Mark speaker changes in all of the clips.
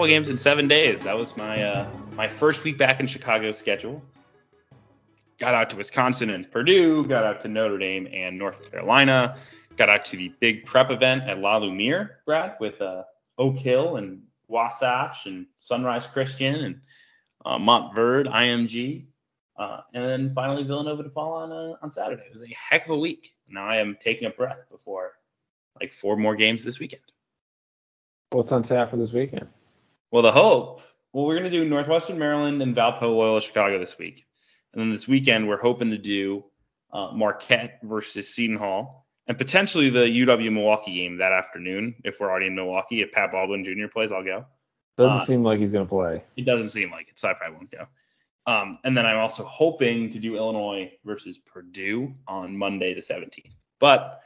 Speaker 1: basketball games in seven days. That was my uh, my first week back in Chicago schedule. Got out to Wisconsin and Purdue. Got out to Notre Dame and North Carolina. Got out to the big prep event at La Lumiere, Brad, with uh, Oak Hill and Wasatch and Sunrise Christian and uh, Montverde IMG. Uh, and then finally Villanova DePaul on uh, on Saturday. It was a heck of a week. Now I am taking a breath before like four more games this weekend.
Speaker 2: What's on tap for this weekend?
Speaker 1: Well, the hope. Well, we're gonna do Northwestern Maryland and Valpo Loyola Chicago this week, and then this weekend we're hoping to do uh, Marquette versus Seton Hall, and potentially the UW Milwaukee game that afternoon if we're already in Milwaukee. If Pat Baldwin Jr. plays, I'll go.
Speaker 2: Doesn't
Speaker 1: Uh,
Speaker 2: seem like he's gonna play.
Speaker 1: It doesn't seem like it, so I probably won't go. Um, and then I'm also hoping to do Illinois versus Purdue on Monday the 17th. But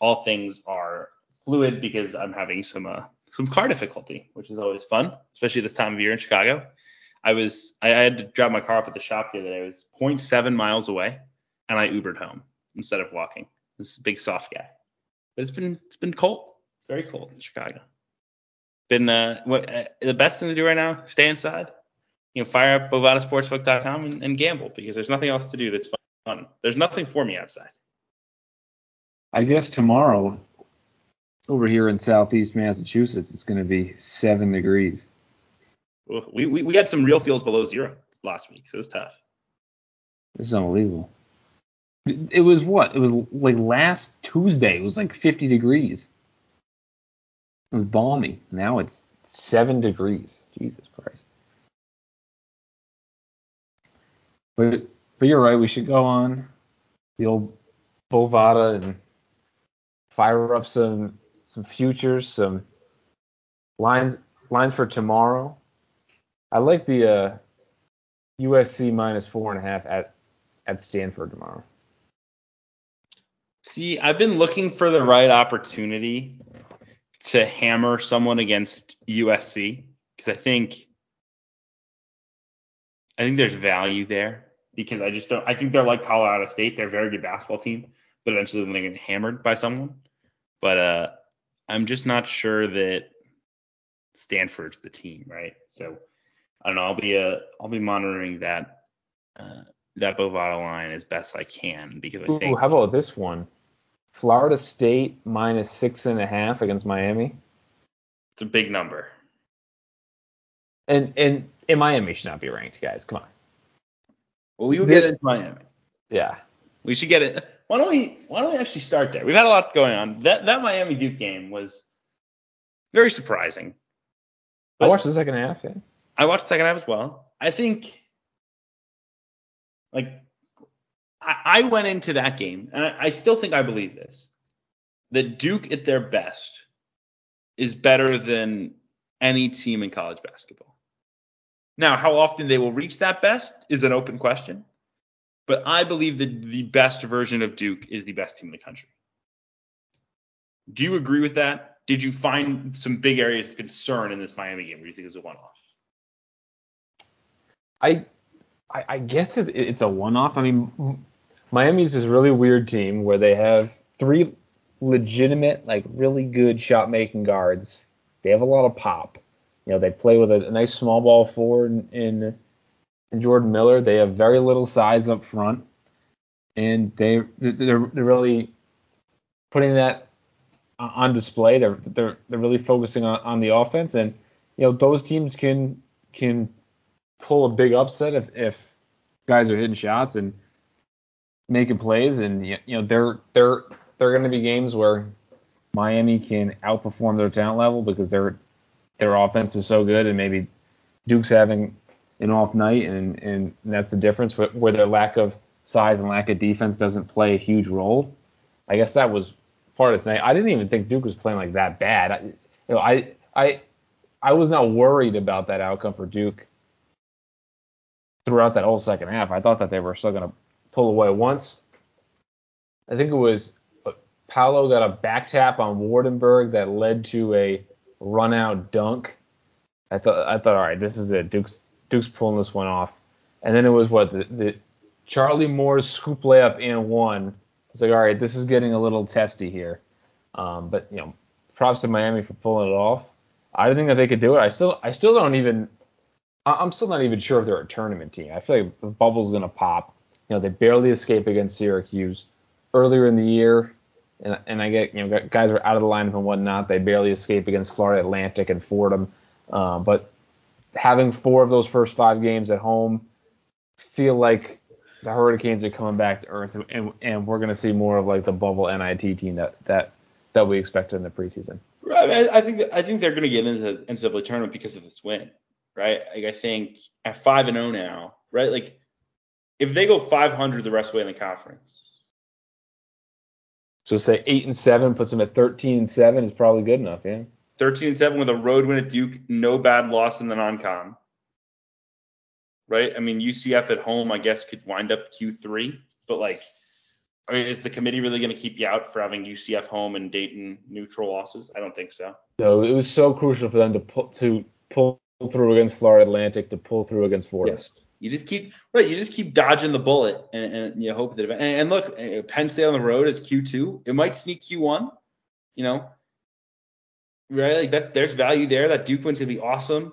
Speaker 1: all things are fluid because I'm having some uh, some car difficulty, which is always fun, especially this time of year in Chicago. I was I, had to drop my car off at the shop the other day. It was 0.7 miles away, and I Ubered home instead of walking. This big soft guy, but it's been it's been cold, very cold in Chicago. Been uh, what uh, the best thing to do right now? Stay inside. You know, fire up bovadasportsbook.com and, and gamble because there's nothing else to do that's fun. There's nothing for me outside.
Speaker 2: I guess tomorrow over here in southeast Massachusetts it's gonna be seven degrees.
Speaker 1: We, we we got some real feels below zero last week, so it was tough.
Speaker 2: This is unbelievable. It it was what? It was like last Tuesday. It was like 50 degrees. It was balmy. Now it's seven degrees. Jesus Christ. But but you're right. We should go on the old Bovada and fire up some some futures, some lines lines for tomorrow. I like the uh, USC minus four and a half at at Stanford tomorrow.
Speaker 1: See, I've been looking for the right opportunity to hammer someone against USC because I think I think there's value there because I just don't. I think they're like Colorado State. They're a very good basketball team, but eventually they're gonna get hammered by someone. But uh, I'm just not sure that Stanford's the team, right? So I don't know. I'll be uh, I'll be monitoring that uh, that Bovada line as best I can because I
Speaker 2: Ooh,
Speaker 1: think
Speaker 2: how about this one? Florida State minus six and a half against Miami.
Speaker 1: it's a big number.
Speaker 2: And and and Miami should not be ranked, guys. Come on.
Speaker 1: Well, we will
Speaker 2: This-
Speaker 1: get into Miami.
Speaker 2: Yeah.
Speaker 1: We should get it. Why don't we? Why don't we actually start there? We've had a lot going on. That that Miami Duke game was very surprising.
Speaker 2: I watched the second half. Yeah.
Speaker 1: I watched the second half as well. I think, like, I, I went into that game, and I, I still think I believe this, that Duke at their best is better than any team in college basketball. Now, how often they will reach that best is an open question, but I believe that the best version of Duke is the best team in the country. Do you agree with that? Did you find some big areas of concern in this Miami game where you think it was a one-off?
Speaker 2: I, I I guess it, it's a one-off. I mean, Miami's this really weird team where they have three legitimate, like really good shot-making guards. They have a lot of pop. You know, they play with a, a nice small ball forward in, in in Jordan Miller. They have very little size up front, and they they're, they're really putting that on display. They're they're they're really focusing on, on the offense, and you know those teams can can pull a big upset if if guys are hitting shots and making plays, and you know they're they're they're going to be games where Miami can outperform their talent level because their their offense is so good, and maybe Duke's having an off night, and and that's the difference where, where their lack of size and lack of defense doesn't play a huge role. I guess that was part of tonight. I didn't even think Duke was playing like that bad. I, you know, I I I was not worried about that outcome for Duke throughout that whole second half. I thought that they were still going to pull away once. I think it was uh, Paolo got a back tap on Waardenburg that led to a run out dunk. I thought I thought all right, this is it. Duke's Duke's pulling this one off. And then it was what the, the Charlie Moore's scoop layup and one. It's like all right, this is getting a little testy here. Um, but you know, props to Miami for pulling it off. I didn't think that they could do it. I still I still don't even I'm still not even sure if they're a tournament team. I feel like the bubble's gonna pop. You know, they barely escape against Syracuse earlier in the year, and, and I get you know guys are out of the lineup and whatnot. They barely escape against Florida Atlantic and Fordham, uh, but having four of those first five games at home feel like the Hurricanes are coming back to earth, and, and we're going to see more of like the bubble NIT team that that that we expected in the preseason.
Speaker 1: Right. I think I think they're going to get into the NCAA tournament because of this win, right? Like I think at five and zero oh now, right? Like if they go 500 the rest of the way in the conference.
Speaker 2: So say eight and seven puts them at 13 and seven is probably good enough, yeah.
Speaker 1: 13 and seven with a road win at Duke, no bad loss in the non-con right? I mean, UCF at home, I guess, could wind up Q3, but like, I mean, is the committee really going to keep you out for having UCF home and Dayton neutral losses? I don't think so.
Speaker 2: No, it was so crucial for them to pull to pull through against Florida Atlantic, to pull through against Forest. Yes.
Speaker 1: You just keep right. You just keep dodging the bullet, and, and you hope that. And, and look, Penn State on the road is Q2. It might sneak Q1. You know, right? Like that. There's value there. That Duke win's gonna be awesome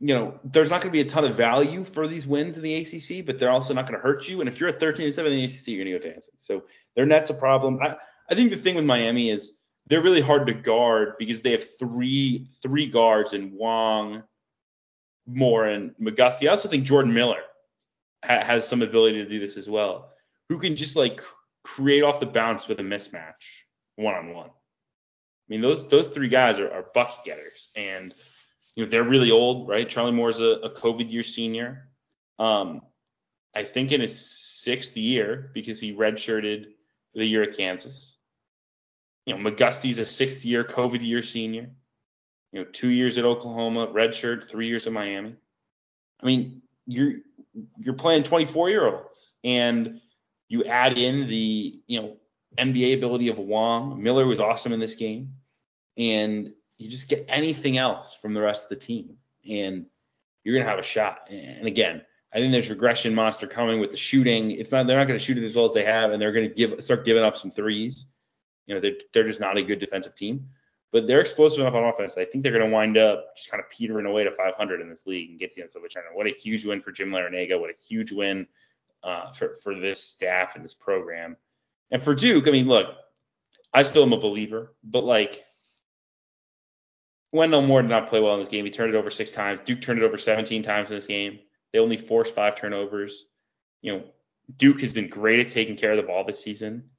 Speaker 1: you know, there's not to be a ton of value for these wins in the ACC, but they're also not to hurt you. And if you're at 13 and 7 in the ACC, you're to go dancing. So their net's a problem. I, I think the thing with Miami is they're really hard to guard because they have three three guards in Wong, Moore, and McGusty. I also think Jordan Miller ha- has some ability to do this as well, who can just like create off the bounce with a mismatch one on one. I mean, those those three guys are, are bucket getters, and you know, they're really old, right? Charlie Moore's a, a COVID year senior. Um, I think in his sixth year because he redshirted the year at Kansas. You know, McGusty's a sixth year COVID year senior. You know, two years at Oklahoma, redshirt, three years at Miami. I mean, you're you're playing 24 year olds, and you add in the you know NBA ability of Wong. Miller was awesome in this game, and you just get anything else from the rest of the team, and you're gonna have a shot. And again, I think there's regression monster coming with the shooting. It's not they're not gonna shoot it as well as they have, and they're gonna give start giving up some threes. You know, they're they're just not a good defensive team, but they're explosive enough on offense. I think they're gonna wind up just kind of petering away to 500 in this league and get to the tournament. What a huge win for Jim Larrañaga. What a huge win uh, for for this staff and this program. And for Duke, I mean, look, I still am a believer, but like Wendell Moore did not play well in this game. He turned it over six times. Duke turned it over 17 times in this game. They only forced five turnovers. You know, Duke has been great at taking care of the ball this season.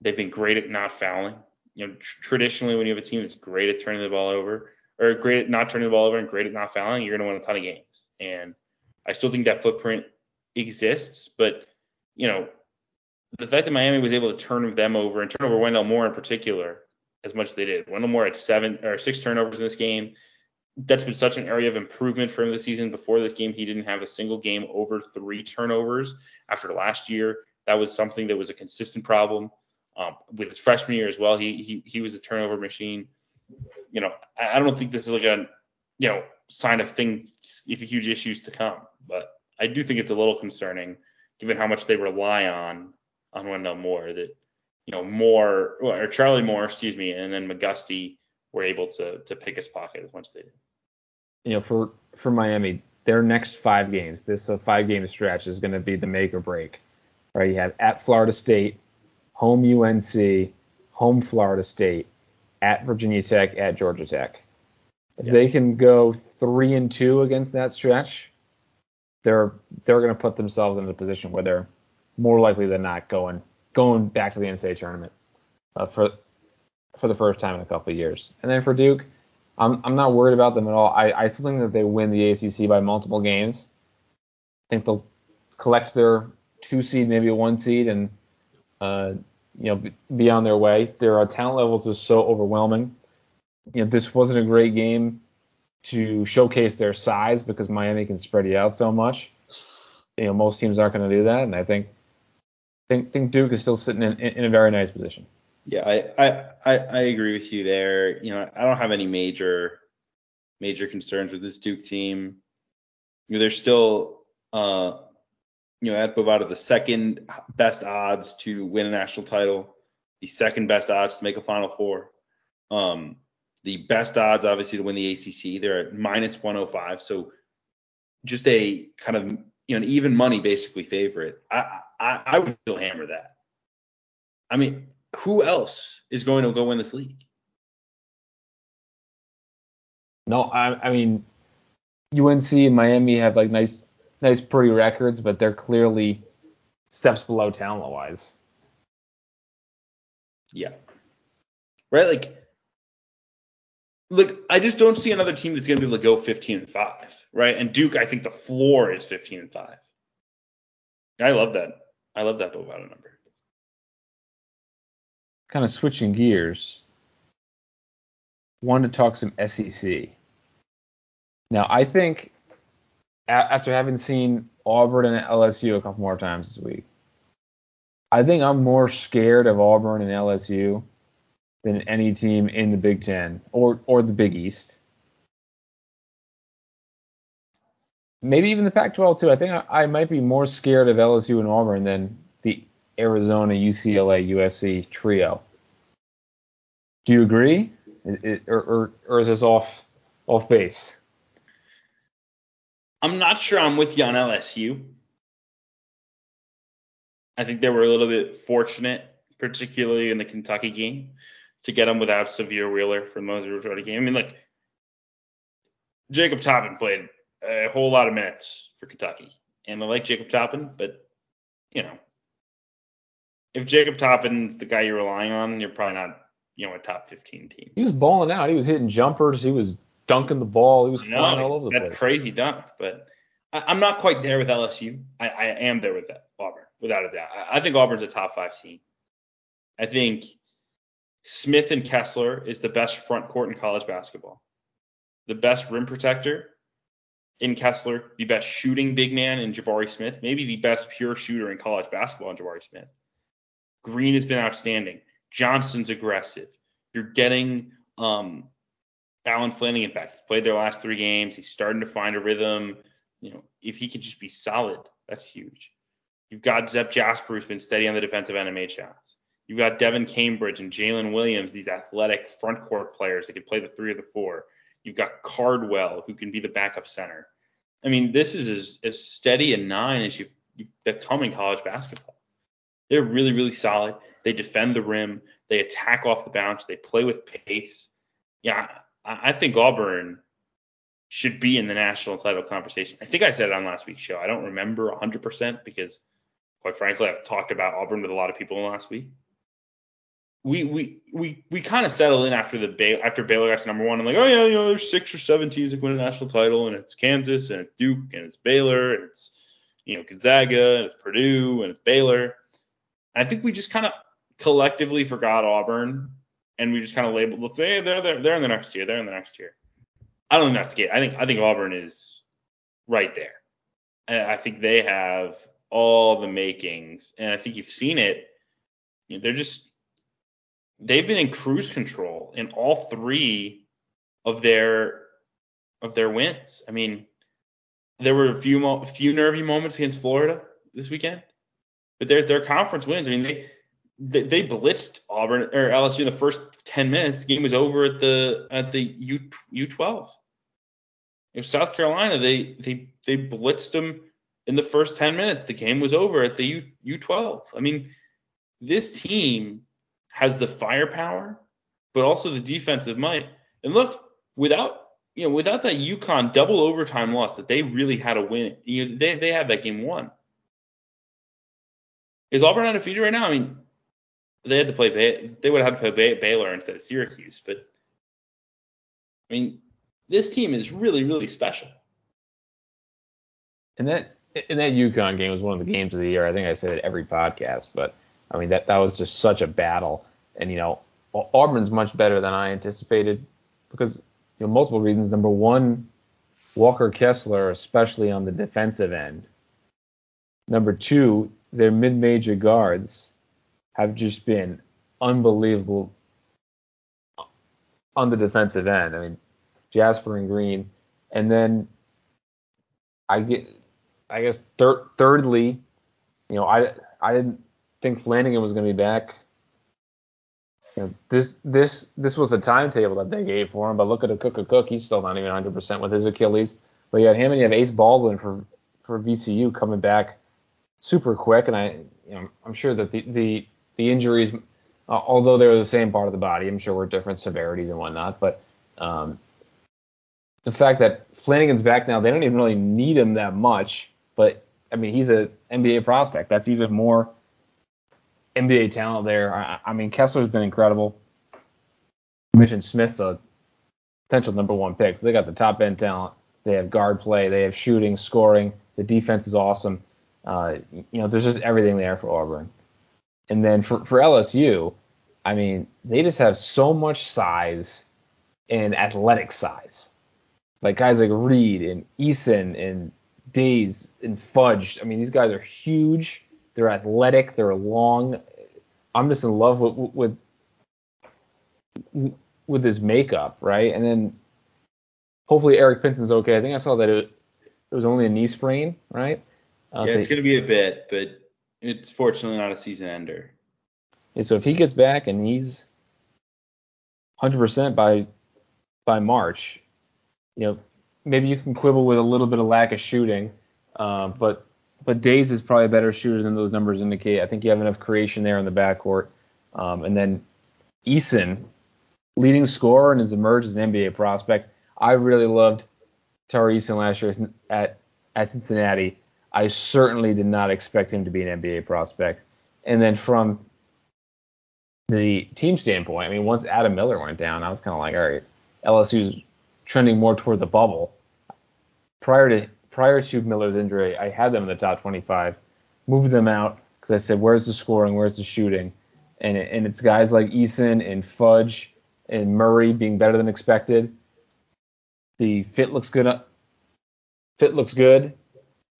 Speaker 1: They've been great at not fouling. You know, tr- traditionally when you have a team that's great at turning the ball over, or great at not turning the ball over and great at not fouling, you're going to win a ton of games. And I still think that footprint exists, but you know, the fact that Miami was able to turn them over and turn over Wendell Moore in particular as much as they did. Wendell Moore had seven or six turnovers in this game. That's been such an area of improvement for him this season. Before this game, he didn't have a single game over three turnovers. After last year, that was something that was a consistent problem. Um, with his freshman year as well, he he he was a turnover machine. You know, I, I don't think this is like a you know sign of things if huge issues to come, but I do think it's a little concerning given how much they rely on on Wendell Moore that you know, Moore or Charlie Moore, excuse me, and then McGusty were able to to pick his pocket as much as they did.
Speaker 2: You know, for for Miami, their next five games, this uh, five game stretch is going to be the make or break. Right? You have at Florida State, home UNC, home Florida State, at Virginia Tech, at Georgia Tech. If yep. they can go three and two against that stretch, they're they're going to put themselves in a position where they're more likely than not going going back to the NCAA tournament uh, for for the first time in a couple of years. And then for Duke, I'm I'm not worried about them at all. I, I still think that they win the ACC by multiple games. I think they'll collect their two seed, maybe a one seed, and uh, you know be on their way. Their uh, talent levels is so overwhelming. You know this wasn't a great game to showcase their size because Miami can spread you out so much. You know most teams aren't going to do that, and I think think think Duke is still sitting in, in a very nice position.
Speaker 1: Yeah, I, I I agree with you there. You know, I don't have any major major concerns with this Duke team. You know, they're still uh you know at Bovada the second best odds to win a national title, the second best odds to make a Final Four. Um, the best odds, obviously, to win the ACC. They're at minus 105. So just a kind of you know an even money basically favorite. I I, I would still hammer that. I mean, who else is going to go win this league?
Speaker 2: No, I, I mean, UNC and Miami have like nice, nice, pretty records, but they're clearly steps below talent wise.
Speaker 1: Yeah. Right. Like, look, I just don't see another team that's going to be able to go 15 and five. Right. And Duke, I think the floor is 15 and five. I love that. I love that Bovada number.
Speaker 2: Kind of switching gears. Want to talk some SEC. Now, I think after having seen Auburn and LSU a couple more times this week, I think I'm more scared of Auburn and LSU than any team in the Big Ten or or the Big East. Maybe even the Pac-12 too. I think I, I might be more scared of LSU and Auburn than the Arizona, UCLA, USC trio. Do you agree? It, it, or, or, or is this off off base?
Speaker 1: I'm not sure I'm with you on LSU. I think they were a little bit fortunate, particularly in the Kentucky game, to get them without Sahvir Wheeler for the majority game. I mean, like Jacob Toppin played a whole lot of minutes for Kentucky, and I like Jacob Toppin, but you know, if Jacob Toppin's the guy you're relying on, you're probably not, you know, a top 15 team.
Speaker 2: He was balling out. He was hitting jumpers. He was dunking the ball. He was flying all over the
Speaker 1: that
Speaker 2: place.
Speaker 1: That crazy dunk, but I, am not quite there with LSU. I, I am there with that Auburn, without a doubt. I, I think Auburn's a top five team. I think Smith and Kessler is the best front court in college basketball. The best rim protector in Kessler, the best shooting big man in Jabari Smith, maybe the best pure shooter in college basketball in Jabari Smith. Green has been outstanding. Johnson's aggressive. You're getting um, Allen Flanigan back. He's played their last three games. He's starting to find a rhythm. You know, if he could just be solid, that's huge. You've got Zep Jasper, who's been steady on the defensive made shots. You've got Devin Cambridge and Jalen Williams, these athletic front court players that can play the three or the four. You've got Cardwell, who can be the backup center. I mean, this is as, as steady a nine as you've, you've become in college basketball. They're really, really solid. They defend the rim. They attack off the bounce. They play with pace. Yeah, I think Auburn should be in the national title conversation. I think I said it on last week's show. I don't remember 100% because, quite frankly, I've talked about Auburn with a lot of people in the last week. We we we we kind of settle in after the Bay, after Baylor got to number one. I'm like, oh yeah, you know, there's six or seven teams that win a national title, and it's Kansas, and it's Duke, and it's Baylor, and it's you know Gonzaga, and it's Purdue, and it's Baylor. And I think we just kind of collectively forgot Auburn and we just kind of labeled, hey, they're, they're they're in the next year, they're in the next year. I don't think that's the case. I think I think Auburn is right there. I think they have all the makings, and I think you've seen it. They're just they've been in cruise control in all three of their of their wins. I mean, there were a few mo- few nervy moments against Florida this weekend, but their their conference wins. I mean, they they, they blitzed Auburn or LSU in the first 10 minutes. The game was over at the at the U U12. In South Carolina, they they they blitzed them in the first 10 minutes. The game was over at the U U12. I mean, this team has the firepower, but also the defensive might. And look, without you know, without that UConn double overtime loss that they really had to win, you know, they they had that game won. Is Auburn undefeated right now? I mean, they had to play Bay- they would have had to play Bay- Baylor instead of Syracuse. But I mean, this team is really really special.
Speaker 2: And that and that UConn game was one of the games of the year. I think I said it every podcast, but I mean that that was just such a battle. And you know, Auburn's much better than I anticipated because you know multiple reasons. Number one, Walker Kessler, especially on the defensive end. Number two, their mid-major guards have just been unbelievable on the defensive end. I mean, Jasper and Green, and then I get, I guess thir- thirdly, you know, I I didn't think Flanigan was going to be back You know, this this this was the timetable that they gave for him, but look at Akok Akok. He's still not even 100% with his Achilles. But you had him and you have Ace Baldwin for for VCU coming back super quick, and I you know I'm sure that the the the injuries, uh, although they're the same part of the body, I'm sure were different severities and whatnot. But um, the fact that Flanigan's back now, they don't even really need him that much. But I mean, he's a NBA prospect. That's even more NBA talent there. I, I mean, Kessler's been incredible. You mentioned Smith's a potential number one pick. So they got the top end talent. They have guard play. They have shooting, scoring. The defense is awesome. Uh, you know, there's just everything there for Auburn. And then for, for LSU, I mean, they just have so much size and athletic size. Like guys like Reid and Eason and Days and Fudge. I mean, these guys are huge. They're athletic. They're long. I'm just in love with with with his makeup, right? And then hopefully Eric Pinson's okay. I think I saw that it, it was only a knee sprain, right?
Speaker 1: Uh, yeah, so it's going to be a bit, but it's fortunately not a season ender.
Speaker 2: And so if he gets back and he's 100% by by March, you know, maybe you can quibble with a little bit of lack of shooting, uh, but but Days is probably a better shooter than those numbers indicate. I think you have enough creation there in the backcourt. Um, and then Eason, leading scorer and has emerged as an NBA prospect. I really loved Tari Eason last year at at Cincinnati. I certainly did not expect him to be an NBA prospect. And then from the team standpoint, I mean, once Adam Miller went down, I was kind of like, all right, LSU's trending more toward the bubble. Prior to prior to Miller's injury, I had them in the top 25, moved them out because I said, where's the scoring, where's the shooting, and it, and it's guys like Eason and Fudge and Murray being better than expected. The fit looks good. Fit looks good.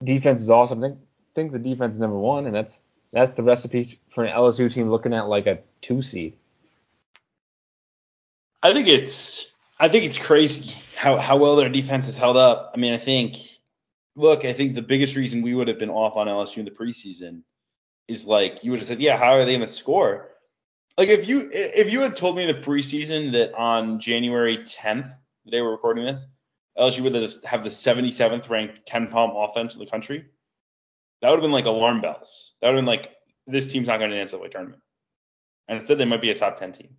Speaker 2: Defense is awesome. I think think the defense is number one, and that's that's the recipe for an LSU team looking at like a two seed.
Speaker 1: I think it's I think it's crazy how how well their defense has held up. I mean, I think look, I think the biggest reason we would have been off on LSU in the preseason is like you would have said, yeah, how are they to score? Like if you if you had told me in the preseason that on January 10th, the day we're recording this, LSU would have the 77th ranked KenPom offense in the country, that would have been like alarm bells. That would have been like this team's not going to the NCAA tournament. And instead, they might be a top 10 team.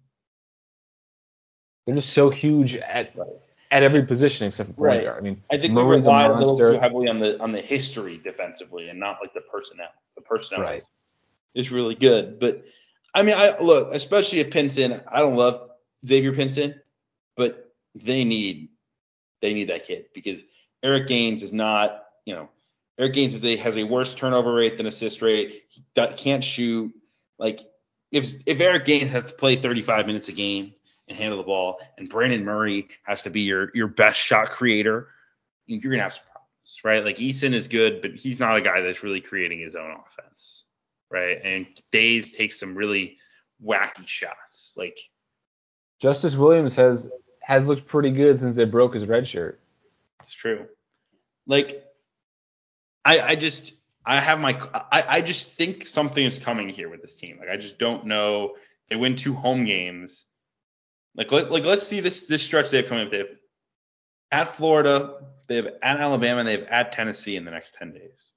Speaker 2: They're just so huge at at every position except for point right. guard. I mean,
Speaker 1: I think we rely a, a little too heavily on the on the history defensively and not like the personnel. The personnel right. is, is really good, but I mean, I look, especially if Pinson. I don't love Xavier Pinson, but they need they need that kid because Eric Gaines is not, you know, Eric Gaines is a, has a worse turnover rate than assist rate. He can't shoot. Like if if Eric Gaines has to play 35 minutes a game and handle the ball, and Brandon Murray has to be your your best shot creator, you're gonna have some problems, right? Like Eason is good, but he's not a guy that's really creating his own offense, right? And Days takes some really wacky shots, like
Speaker 2: Justice Williams has has looked pretty good since they broke his red shirt.
Speaker 1: It's true. Like I I just I have my I, I just think something is coming here with this team. Like I just don't know. They win two home games like let, like let's see this this stretch they have coming up. They have at Florida, they have at Alabama, and they have at Tennessee in the next 10 days.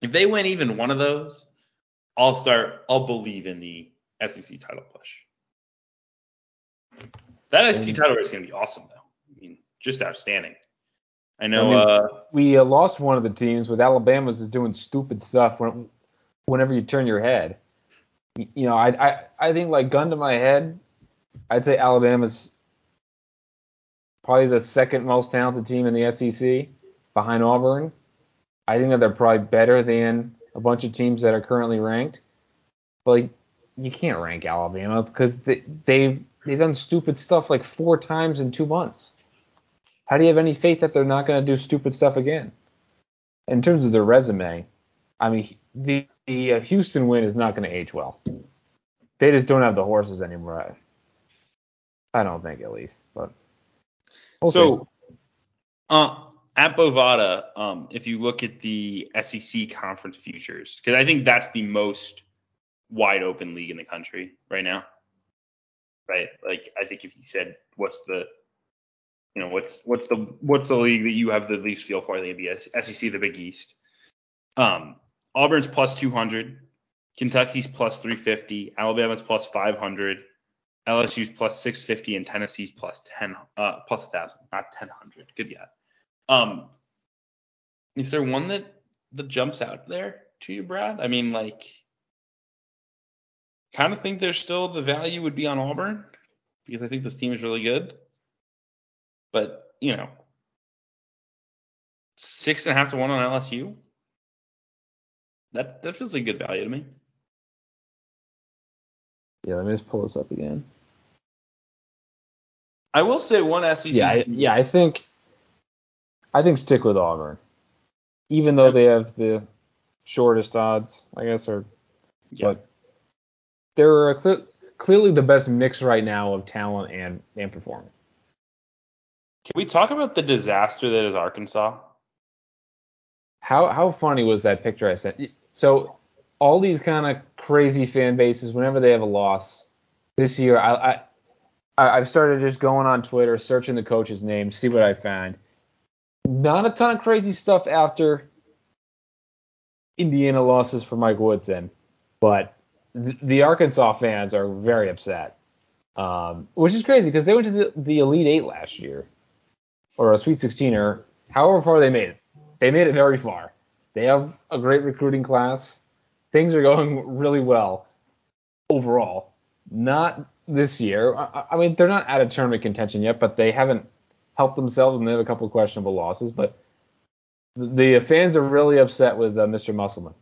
Speaker 1: If they win even one of those, I'll start I'll believe in the SEC title push. That SEC title race is gonna be awesome though. I mean, just outstanding. I know I mean, uh,
Speaker 2: we uh, lost one of the teams with Alabama's is doing stupid stuff when, whenever you turn your head. You know, I I I think like gun to my head, I'd say Alabama's probably the second most talented team in the SEC behind Auburn. I think that they're probably better than a bunch of teams that are currently ranked. But like, you can't rank Alabama because they, they've they've done stupid stuff like four times in two months. How do you have any faith that they're not going to do stupid stuff again? In terms of their resume, I mean, the, the uh, Houston win is not going to age well. They just don't have the horses anymore. I don't think at least, but
Speaker 1: we'll so uh, at Bovada, um, if you look at the SEC conference futures, because I think that's the most wide open league in the country right now. right? Like I think if you said what's the you know what's what's the what's the league that you have the least feel for? I think it'd be SEC, the Big East. Um, Auburn's plus 200, Kentucky's plus 350, Alabama's plus 500, LSU's plus 650, and Tennessee's plus 10 uh plus 1000, not 1000. Good yet. Um, is there one that that jumps out there to you, Brad? I mean, like, kind of think there's still the value would be on Auburn because I think this team is really good. But you know, six and a half to one on LSU. That that feels like good value to me.
Speaker 2: Yeah, let me just pull this up again.
Speaker 1: I will say one SEC.
Speaker 2: Yeah, I, yeah, I think I think stick with Auburn, even though they have the shortest odds, I guess, or
Speaker 1: Yeah.
Speaker 2: but they're a cle- clearly the best mix right now of talent and and performance.
Speaker 1: Can we talk about the disaster that is Arkansas?
Speaker 2: How how funny was that picture I sent? So all these kind of crazy fan bases, whenever they have a loss this year, I, I I- I've started just going on Twitter, searching the coach's name, see what I find. Not a ton of crazy stuff after Indiana losses for Mike Woodson, but th- the Arkansas fans are very upset, um, which is crazy because they went to the, the Elite Eight last year, or a Sweet 16, or however far they made it. They made it very far. They have a great recruiting class. Things are going really well overall. Not this year. I, I mean, they're not out of tournament contention yet, but they haven't helped themselves, and they have a couple of questionable losses. But the, the fans are really upset with uh, Mr. Musselman.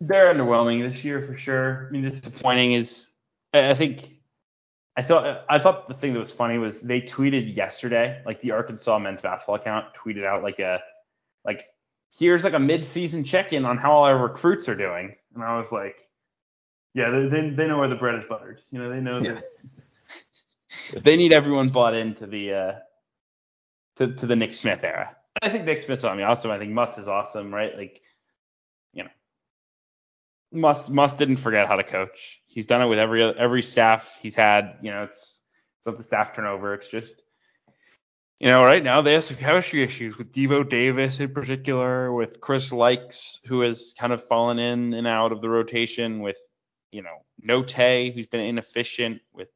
Speaker 1: They're underwhelming this year for sure. I mean, disappointing is. I I think. I thought I thought the thing that was funny was they tweeted yesterday, like the Arkansas men's basketball account tweeted out like a like here's like a mid-season check-in on how all our recruits are doing, and I was like, yeah, they they, know where the bread is buttered. You know, they know
Speaker 2: Yeah.
Speaker 1: that they need everyone bought into the uh to to the Nick Smith era. I think Nick Smith's on me awesome. I think Muss is awesome, right? Like, you know, Muss Muss didn't forget how to coach. He's done it with every every staff he's had. You know, it's it's not the staff turnover. It's just you know, right now they have some chemistry issues with Devo Davis in particular, with Chris Lykes, who has kind of fallen in and out of the rotation, with you know Notae, who's been inefficient, with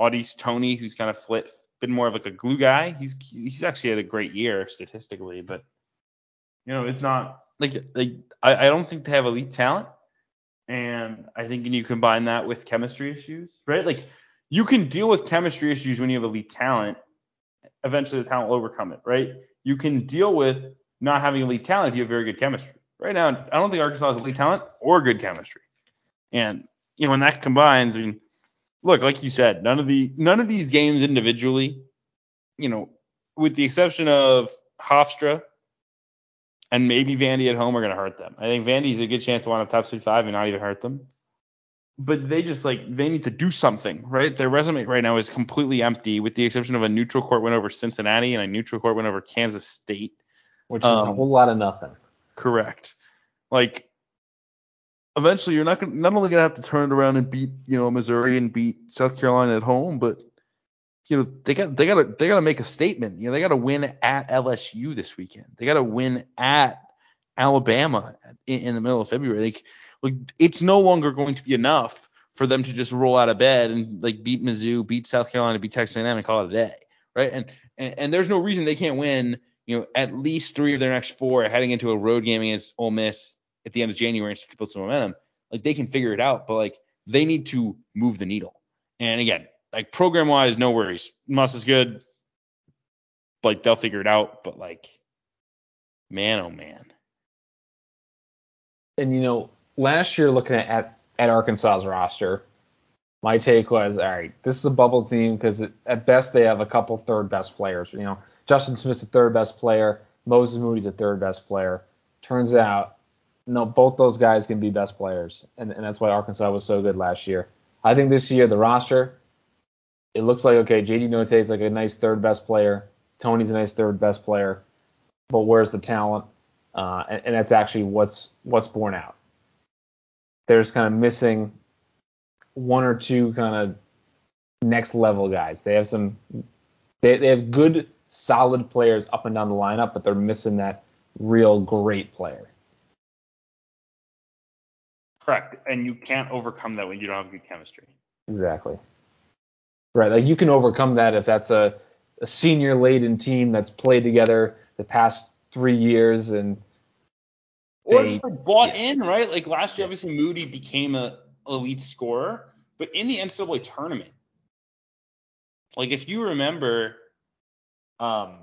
Speaker 1: Au'Diese Toney, who's kind of flit, been more of like a glue guy. He's he's actually had a great year statistically, but you know it's not like like I, I don't think they have elite talent, and I think when you combine that with chemistry issues, right? Like you can deal with chemistry issues when you have elite talent. Eventually, the talent will overcome it, right? You can deal with not having elite talent if you have very good chemistry. Right now, I don't think Arkansas has elite talent or good chemistry, and you know when that combines, I mean, look, like you said, none of the none of these games individually, you know, with the exception of Hofstra and maybe Vandy at home are going to hurt them. I think Vandy's a good chance to wind up top 35 and not even hurt them. But they just like they need to do something, right? Their resume right now is completely empty, with the exception of a neutral court win over Cincinnati and a neutral court win over Kansas State.
Speaker 2: which is a
Speaker 1: Um,
Speaker 2: whole lot of nothing.
Speaker 1: Correct. Like eventually you're not gonna, not only gonna have to turn it around and beat you know Missouri and beat South Carolina at home, but you know they got they got to they got to make a statement. You know they got to win at LSU this weekend. They got to win at Alabama in, in the middle of February. Like, like it's no longer going to be enough for them to just roll out of bed and like beat Mizzou, beat South Carolina, beat Texas A&M, and call it a day, right? And, and and there's no reason they can't win. You know, at least three of their next four heading into a road game against Ole Miss at the end of January and build some momentum. Like they can figure it out, but like they need to move the needle. And again, like program wise, no worries. Muss is good. Like they'll figure it out, but like, man, oh man.
Speaker 2: And you know, last year looking at at, at Arkansas's roster, my take was, all right, this is a bubble team because at best they have a couple third best players. You know, Justin Smith's a third best player, Moses Moody's a third best player. Turns out, no, both those guys can be best players, and, and that's why Arkansas was so good last year. I think this year the roster, it looks like okay, JD Notae is like a nice third best player, Toney's a nice third best player, but where's the talent? Uh, and, and that's actually what's what's borne out. There's kind of missing one or two kind of next level guys. They have some they, they have good solid players up and down the lineup, but they're missing that real great player.
Speaker 1: Correct. And you can't overcome that when you don't have good chemistry.
Speaker 2: Exactly. Right. Like you can overcome that if that's a, a senior laden team that's played together the past three years and
Speaker 1: or they, just like bought yeah. in, right? Like last year, obviously Moody became a elite scorer, but in the NCAA tournament, like if you remember, um,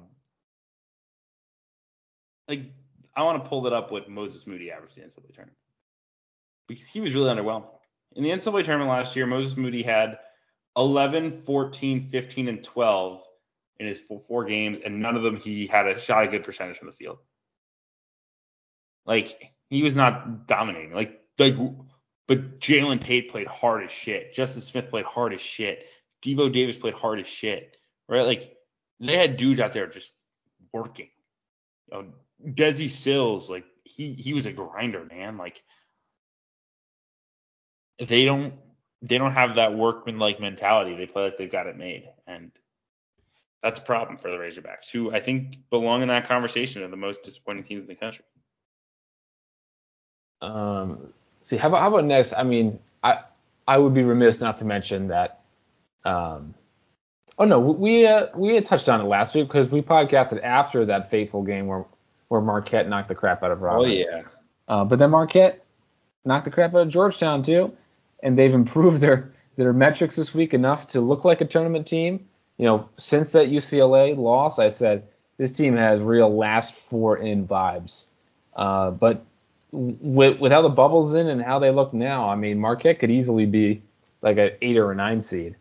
Speaker 1: like I want to pull it up what Moses Moody averaged in the NCAA tournament because he was really underwhelmed. In the NCAA tournament last year, Moses Moody had 11, 14, 15, and 12 in his four games, and none of them he had a shot a good percentage from the field. Like he was not dominating. Like like but Jalen Tate played hard as shit. Justin Smith played hard as shit. Devo Davis played hard as shit. Right? Like they had dudes out there just working. You know, Desi Sills, like he he was a grinder, man. Like they don't they don't have that workman like mentality. They play like they've got it made. And that's a problem for the Razorbacks, who I think belong in that conversation of the most disappointing teams in the country.
Speaker 2: Um, see, how about how about next? I mean, I I would be remiss not to mention that. Um, oh no, we uh, we had touched on it last week because we podcasted after that fateful game where where Marquette knocked the crap out of Providence.
Speaker 1: Oh yeah.
Speaker 2: Uh, but then Marquette knocked the crap out of Georgetown too, and they've improved their their metrics this week enough to look like a tournament team. You know, since that UCLA loss, I said this team has real last four in vibes. Uh, but with, with how the bubbles in and how they look now, I mean, Marquette could easily be like an eight or a nine seed.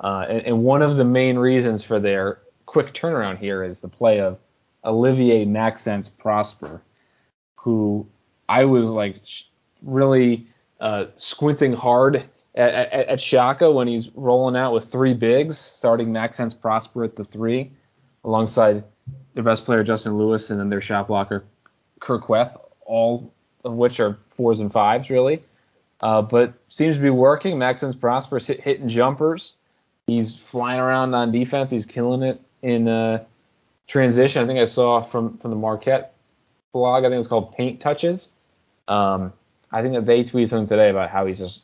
Speaker 2: Uh, and, and, one of the main reasons for their quick turnaround here is the play of Olivier Maxence Prosper, who I was like really uh, squinting hard at, at, at, Shaka when he's rolling out with three bigs, starting Maxence Prosper at the three, alongside their best player Justin Lewis and then their shot blocker Kur Kuath, all of which are fours and fives really. Uh, but seems to be working. Maxence Prosper's hit, hitting jumpers. He's flying around on defense. He's killing it in uh, transition. I think I saw from from the Marquette blog. I think it's called Paint Touches. Um, I think that they tweeted something today about how he's just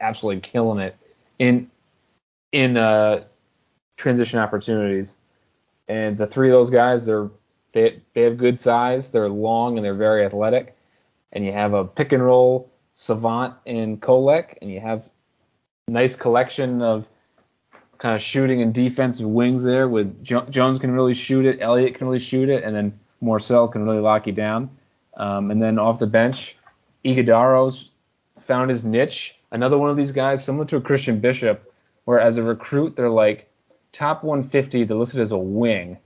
Speaker 2: absolutely killing it in in uh, transition opportunities. And the three of those guys, they're they they have good size. They're long and they're very athletic. And you have a pick and roll savant in Kolek, and you have nice collection of kind of shooting and defensive wings there. With jo- Jones can really shoot it, Elliott can really shoot it, and then Morsell can really lock you down. Um, and then off the bench, Ighodaro's found his niche. Another one of these guys, similar to a Christian Bishop, where as a recruit they're like top 150, they're listed as a wing,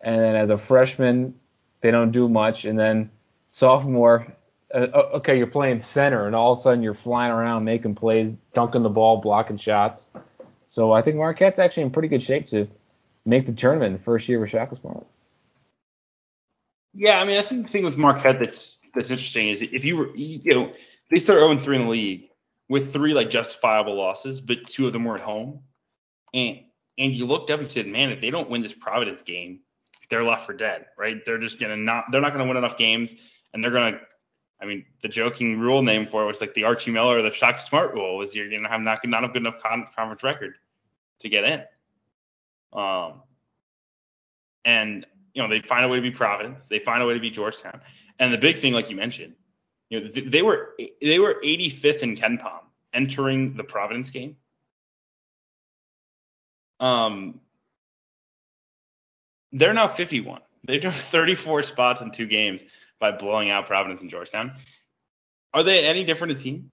Speaker 2: and then as a freshman, they don't do much, and then sophomore, uh, uh, okay, you're playing center, and all of a sudden you're flying around making plays, dunking the ball, blocking shots. So I think Marquette's actually in pretty good shape to make the tournament in the first year with Shaka Smart.
Speaker 1: Yeah, I mean, I think the thing with Marquette that's that's interesting is if you were, you know, they start 0 3 in the league with three like justifiable losses, but two of them were at home, and and you looked up and said, man, if they don't win this Providence game, they're left for dead, right? They're just gonna not they're not gonna win enough games, and they're gonna I mean, the joking rule name for it was like the Archie Miller or the Shaka Smart rule was you're gonna have not not a good enough conference record to get in. Um, and you know they find a way to be Providence, they find a way to be Georgetown, and the big thing, like you mentioned, you know they were they were 85th in KenPom entering the Providence game. Um, they're now 51. They dropped 34 spots in two games by blowing out Providence and Georgetown. Are they any different a team?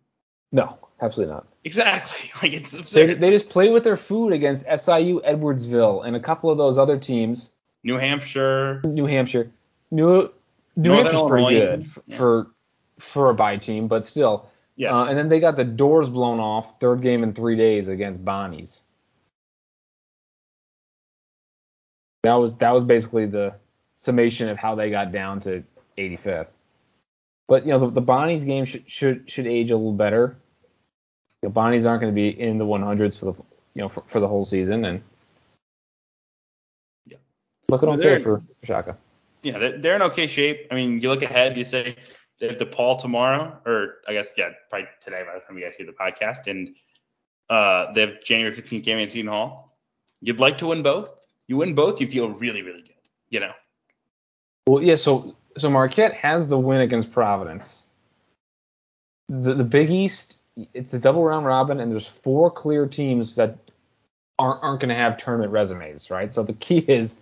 Speaker 2: No, absolutely not.
Speaker 1: Exactly. Like it's absurd.
Speaker 2: They, they just play with their food against SIU, Edwardsville, and a couple of those other teams.
Speaker 1: New Hampshire.
Speaker 2: New Hampshire. New New Northern Hampshire's pretty good yeah. for for a bye team, but still.
Speaker 1: Yes.
Speaker 2: Uh, and then they got the doors blown off third game in three days against Bonnie's. That was that was basically the summation of how they got down to 85th. But you know the, the Bonnie's game should should should age a little better. the Bonnies aren't going to be in the 100s for the you know for, for the whole season, and Looking
Speaker 1: Well,
Speaker 2: okay
Speaker 1: they're-
Speaker 2: for Shaka.
Speaker 1: Yeah, they're, they're in okay shape. I mean, you look ahead, you say they have DePaul tomorrow, or I guess yeah, probably today by the time you guys hear the podcast, and uh, they have January 15th game at Seton Hall. You'd like to win both. You win both, you feel really, really good. You know.
Speaker 2: Well, yeah. So so Marquette has the win against Providence. The the Big East, it's a double round robin, and there's four clear teams that aren't aren't going to have tournament resumes, right? So the key is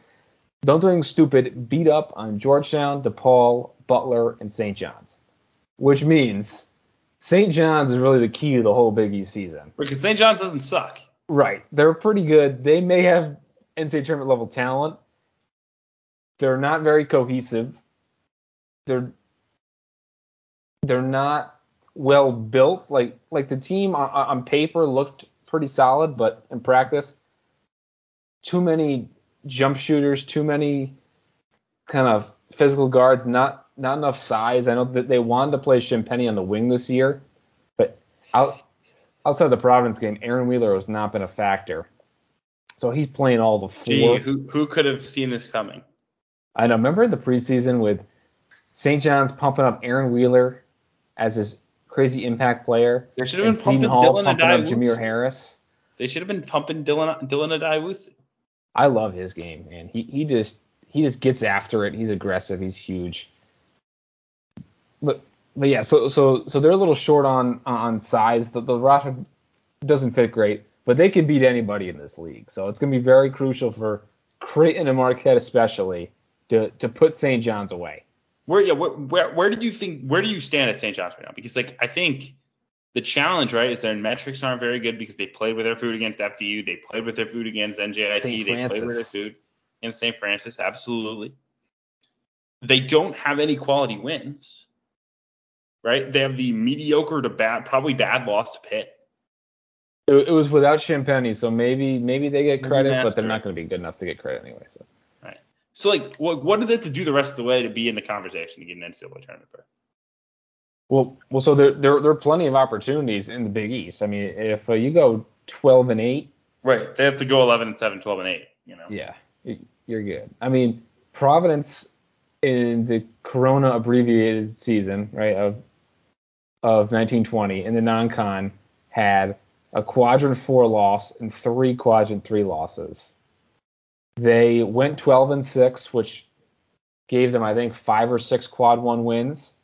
Speaker 2: don't do anything stupid. Beat up on Georgetown, DePaul, Butler, and St. John's, which means St. John's is really the key to the whole Big East season.
Speaker 1: Because St. John's doesn't suck.
Speaker 2: Right. They're pretty good. They may have NCAA tournament level talent. They're not very cohesive. They're they're not well built. Like like the team on, on paper looked pretty solid, but in practice, too many jump shooters, too many kind of physical guards, not not enough size. I know that they wanted to play Champagnie on the wing this year, but out outside the Providence game, Aaron Wheeler has not been a factor. So he's playing all the four.
Speaker 1: Gee, who who could have seen this coming?
Speaker 2: I know. Remember the preseason with St. John's pumping up Aaron Wheeler as his crazy impact player,
Speaker 1: They should have been pumping
Speaker 2: Hall
Speaker 1: Dylan
Speaker 2: pumping up Jameer Harris.
Speaker 1: They should have been pumping Dylan Dylan Addae
Speaker 2: I love his game, man. He he just he just gets after it. He's aggressive. He's huge. But but yeah, so so so they're a little short on on size. The, the roster doesn't fit great, but they can beat anybody in this league. So it's to be very crucial for Creighton and Marquette especially to to put St. John's away.
Speaker 1: Where yeah, where, where where did you think where do you stand at St. John's right now? Because like I think the challenge, right, is their metrics aren't very good because they played with their food against FDU, they played with their food against NJIT,
Speaker 2: St.
Speaker 1: they played with their food in St. Francis, absolutely. They don't have any quality wins. Right? They have the mediocre to bad, probably bad loss to Pitt.
Speaker 2: It, it was without Champagnie, so maybe maybe they get credit,
Speaker 1: that's
Speaker 2: but they're not going to be good enough to get credit anyway. So
Speaker 1: Right. So like what what do they have to do the rest of the way to be in the conversation to get an NCAA tournament berth?
Speaker 2: Well well so there there there are plenty of opportunities in the Big East. I mean, if uh, you go 12 and 8
Speaker 1: Right. They have to go 11 and 7, 12 and 8. You know.
Speaker 2: Yeah, you're good. I mean, Providence in the Corona abbreviated season, right, of of 1920 in the non-con had a quadrant four loss and three quadrant three losses. They went 12 and six, which gave them, I think, five or six quad one wins.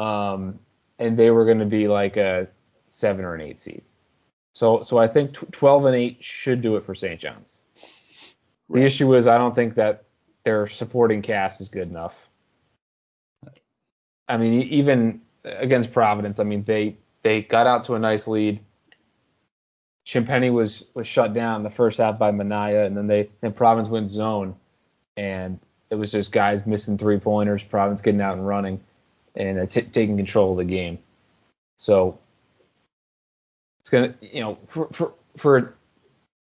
Speaker 2: Um, and they were going to be like a seven or an eight seed. So, so I think tw 12 and eight should do it for St. John's. The issue is I don't think that their supporting cast is good enough. I mean, even against Providence, I mean they they got out to a nice lead. Champagnie was was shut down the first half by Minaya, and then they then Providence went zone, and it was just guys missing three pointers, Providence getting out and running, and it's taking control of the game. So it's gonna, you know, for for for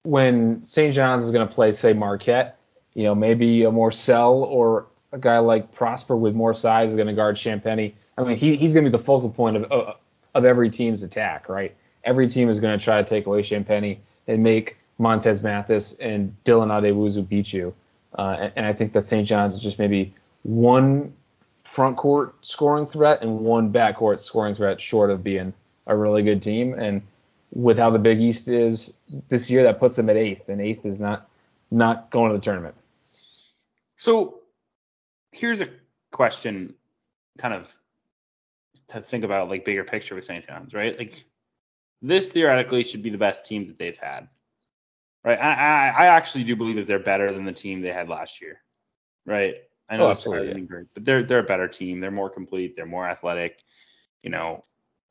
Speaker 2: when St. John's is to play, say, Marquette, you know, maybe a Morsell or a guy like Prosper with more size is to guard Champagnie. I mean, he, he's to be the focal point of, of of every team's attack, right? Every team is to try to take away Champagnie and make Montez Mathis and Dylan Addae-Wusu beat you. Uh, and, and I think that St. John's is just maybe one front court scoring threat and one back court scoring threat short of being a really good team. And with how the Big East is this year, that puts them at eighth, and eighth is not not going to the tournament.
Speaker 1: So here's a question, kind of to think about like bigger picture with St. John's, right? Like this theoretically should be the best team that they've had, right? I I, I actually do believe that they're better than the team they had last year, right? I oh, know
Speaker 2: Oh,
Speaker 1: it's
Speaker 2: absolutely,
Speaker 1: than great, but they're they're a better team. They're more complete. They're more athletic. You know,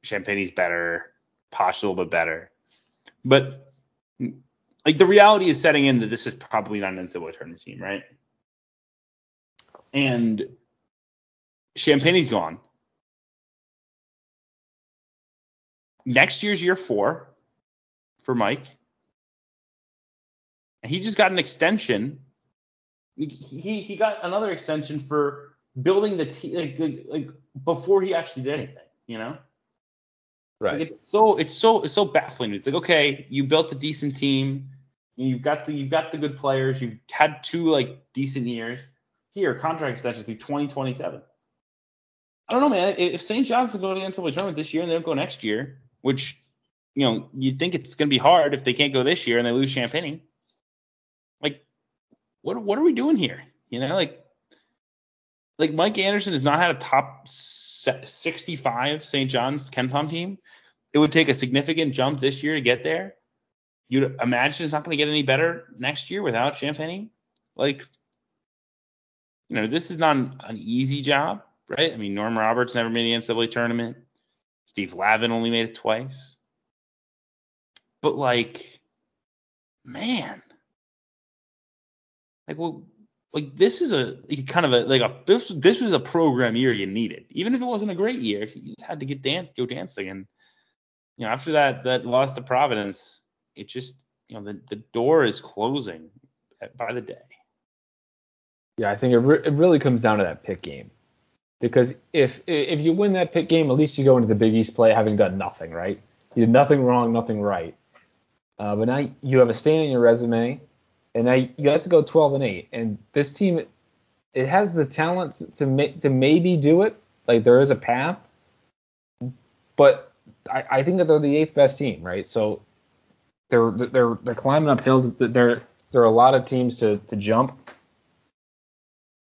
Speaker 1: Champagnie's better. Posh a little bit better, but like the reality is setting in that this is probably not an NCAA tournament team, right? And Champagnie's gone. Next year's year four for Mike. And he just got an extension. He he got another extension for building the team like, like like before he actually did anything, you know?
Speaker 2: Right.
Speaker 1: Like it's so it's so it's so baffling. It's like okay, you built a decent team, you've got the you've got the good players, you've had two like decent years. Here, contract extension through 2027. I don't know, man. If St. John's to go to the NCAA tournament this year and they don't go next year, which you know you'd think it's going to be hard if they can't go this year and they lose Champagnie. What what are we doing here? You know, like like Mike Anderson has not had a top 65 St. John's KenPom team. It would take a significant jump this year to get there. You'd imagine it's not going to get any better next year without Champagnie. Like, you know, this is not an, an, easy job, right? I mean, Norm Roberts never made the NCAA tournament. Steve Lavin only made it twice. But like, man, like, well, like this is a kind of a like a this this was a program year you needed, even if it wasn't a great year. If you just had to get dance go dancing, and you know after that that loss to Providence, it just you know the the door is closing by the day.
Speaker 2: Yeah, I think it re- it really comes down to that pick game, because if if you win that pick game, at least you go into the Big East play having done nothing right. You did nothing wrong, nothing right. Uh, but now you have a stain on your resume and I you have to go 12 and 8. And this team, it has the talent to to maybe do it. Like there is a path, but I, I think that they're the eighth best team, right? So they're they're they're climbing up hills. There there are a lot of teams to to jump,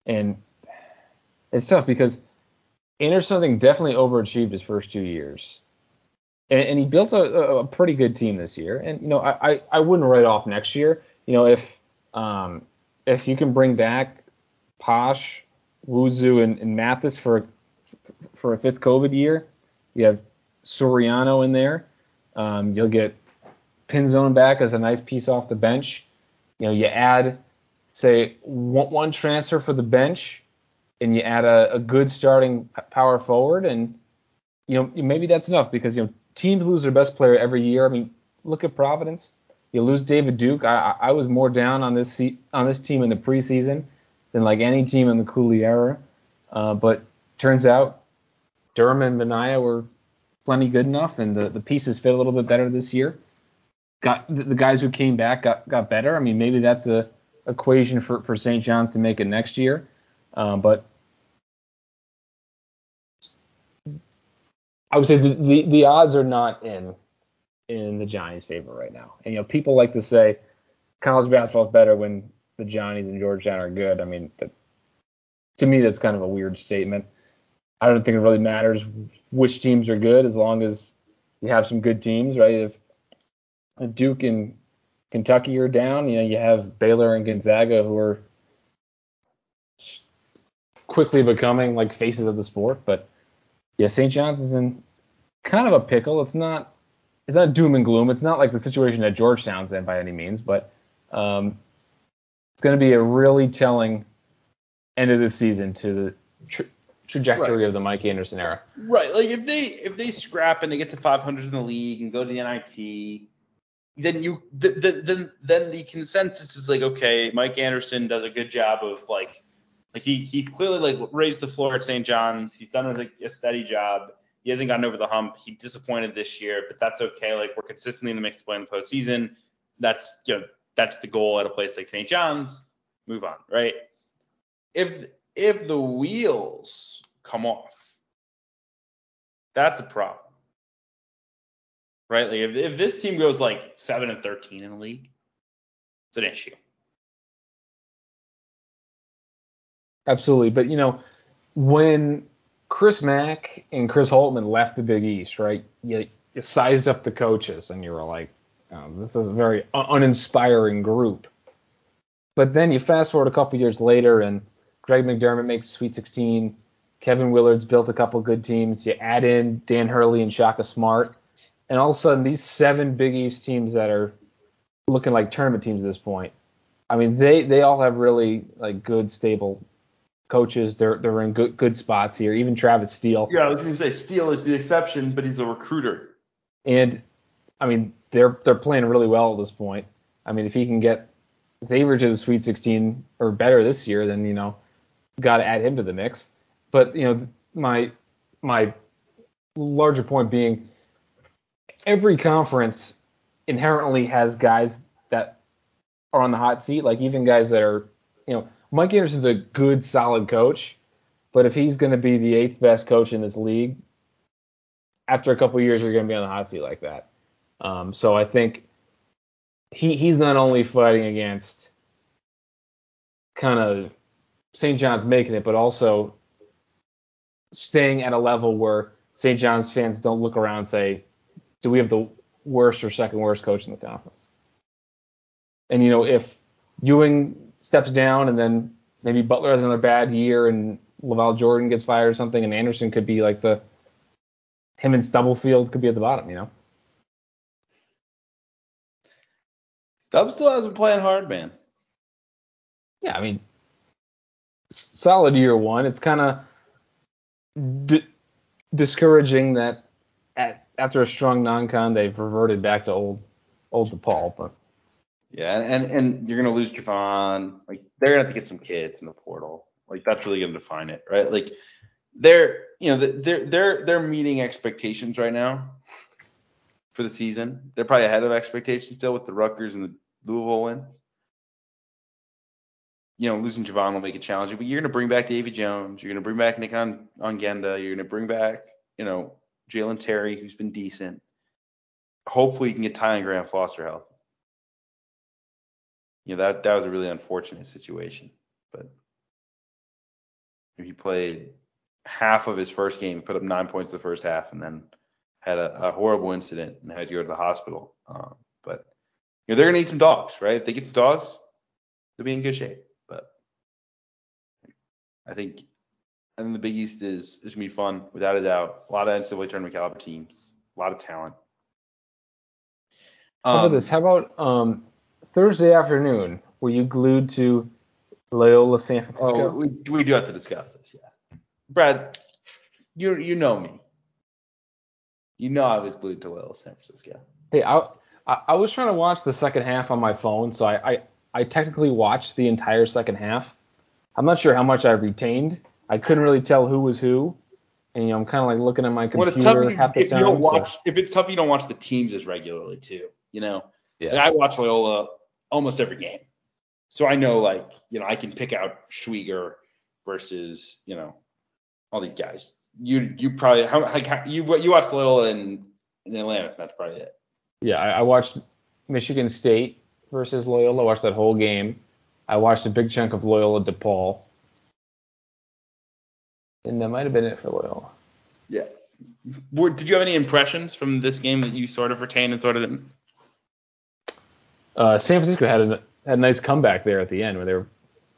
Speaker 2: and it's tough because Anderson definitely overachieved his first two years. And, and he built a, a, pretty good team this year. And you know, I, I, I wouldn't write off next year you know, if um, if you can bring back Posh, Wusu, and, and Mathis for for a fifth COVID year, you have Soriano in there. Um, you'll get Pinzon back as a nice piece off the bench. You know, you add say one, one transfer for the bench, and you add a, a good starting power forward, and you know maybe that's enough because you know teams lose their best player every year. I mean, look at Providence. You lose David Duke. I, I was more down on this on this team in the preseason than like any team in the Cooley era. Uh, but turns out Durham and Minaya were plenty good enough, and the, the pieces fit a little bit better this year. Got the, guys who came back got got better. I mean, maybe that's a equation for, for St. John's to make it next year. Um, but I would say the, the, the odds are not in in the Johnny's favor right now. And you know, people like to say college basketball is better when the Johnnies and Georgetown are good. I mean, to me, that's kind of a weird statement. I don't think it really matters which teams are good as long as you have some good teams, right? If Duke and Kentucky are down, you know, you have Baylor and Gonzaga who are quickly becoming like faces of the sport. But yeah, St. John's is in kind of a pickle. It's not it's not doom and gloom. It's not like the situation that Georgetown's in by any means, but um, it's going to be a really telling end of the season to the tra- trajectory right. of the Mike Anderson era.
Speaker 1: Right. Like if they if they scrap and they get to 500 in the league and go to the NIT, then you then then then the consensus is like okay, Mike Anderson does a good job of like like he he's clearly like raised the floor at St. John's. He's done a, a steady job he hasn't gotten over the hump. He disappointed this year, but that's okay. Like we're consistently in the mix to play in the postseason. That's you know that's the goal at a place like St. John's. Move on, right? If if the wheels come off, that's a problem, right? Like if if this team goes like seven and thirteen in the league, it's an issue.
Speaker 2: Absolutely, but you know when Chris Mack and Chris Holtmann left the Big East, right? You, you sized up the coaches and you were like, oh, this is a very uninspiring group. But then you fast forward a couple years later and Greg McDermott makes Sweet 16. Kevin Willard's built a couple good teams. You add in Dan Hurley and Shaka Smart. And all of a sudden, these seven Big East teams that are looking like tournament teams at this point, I mean, they, they all have really like good, stable coaches. They're they're in good good spots here. Even Travis Steele.
Speaker 1: Yeah, I was going to say Steele is the exception, but he's a recruiter.
Speaker 2: And I mean, they're they're playing really well at this point. I mean, if he can get Xavier to the Sweet 16 or better this year, then you know, got to add him to the mix. But you know, my my larger point being, every conference inherently has guys that are on the hot seat, like even guys that are, you know, Mike Anderson's a good, solid coach, but if he's going to be the eighth best coach in this league, after a couple years, you're going to be on the hot seat like that. Um, so I think he he's not only fighting against kind of St. John's making it, but also staying at a level where St. John's fans don't look around and say, do we have the worst or second worst coach in the conference? And you know, if Ewing steps down and then maybe Butler has another bad year and LaVall Jordan gets fired or something, and Anderson could be like the him and Stubblefield could be at the bottom, you know.
Speaker 1: Stubb still hasn't playing hard, man.
Speaker 2: Yeah, I mean, solid year one. It's kind of d- discouraging that at, after a strong non-con they've reverted back to old old DePaul, but
Speaker 1: yeah, and and you're gonna lose Javon. Like they're gonna have to get some kids in the portal. Like that's really gonna define it, right? Like they're you know they're they're they're meeting expectations right now for the season. They're probably ahead of expectations still with the Rutgers and the Louisville win. You know, losing Javon will make it challenging, but you're to bring back Davy Jones. You're to bring back Nick on Ongenda. You're going to bring back, you know, Jalen Terry, who's been decent. Hopefully, you can get Tyon Grant-Foster healthy. You know, that that was a really unfortunate situation, but he played half of his first game, put up nine points the first half, and then had a, a horrible incident and had to go to the hospital. Um, but you know, they're gonna need some dogs, right? If they get some dogs, they'll be in good shape. But I think I think the Big East is is gonna be fun, without a doubt. A lot of NCAA tournament caliber teams, a lot of talent.
Speaker 2: Um, How about um, this? How about um, Thursday afternoon? Were you glued to Loyola San Francisco?
Speaker 1: Oh, we, we do have to discuss this, yeah. Brad, you you know me. You know I was glued to Loyola San Francisco.
Speaker 2: Hey, I, I, I was trying to watch the second half on my phone, so I, I I technically watched the entire second half. I'm not sure how much I retained. I couldn't really tell who was who. And you know, I'm kind of like looking at my computer
Speaker 1: well, half the if time. You don't watch, so. If it's tough, you don't watch the teams as regularly too. You know, yeah. I watch Loyola almost every game, so I know like you know I can pick out Schwieger versus you know all these guys. You you probably how like how, you you watched Loyola in in Atlanta. That's probably it.
Speaker 2: Yeah, I, I watched Michigan State versus Loyola. I watched that whole game. I watched a big chunk of Loyola DePaul. And that might have been it for Loyola.
Speaker 1: Yeah. Were, did you have any impressions from this game that you sort of retained and sort of didn't?
Speaker 2: Uh, San Francisco had a, had a nice comeback there at the end where they were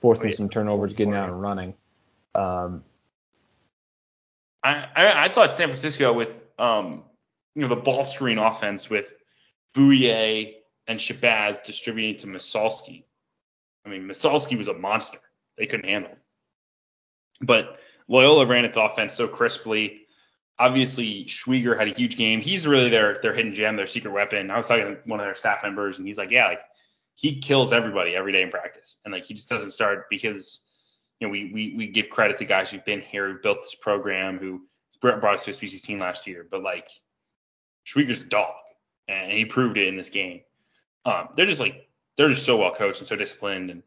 Speaker 2: forcing oh, yeah. some turnovers, getting out and running. Um,
Speaker 1: I, I, I thought San Francisco with um you know the ball screen offense with Bouyea and Shabazz distributing to Massalski. I mean, Massalski was a monster. They couldn't handle him. But Loyola ran its offense so crisply. Obviously, Schwieger had a huge game. He's really their their hidden gem, their secret weapon. I was talking to one of their staff members, and he's like, yeah, like he kills everybody every day in practice, and like he just doesn't start because you know we we we give credit to guys who've been here, who built this program, who brought us to a species team last year. But like Schwieger's a dog, and he proved it in this game. Um, they're just like they're just so well coached and so disciplined, and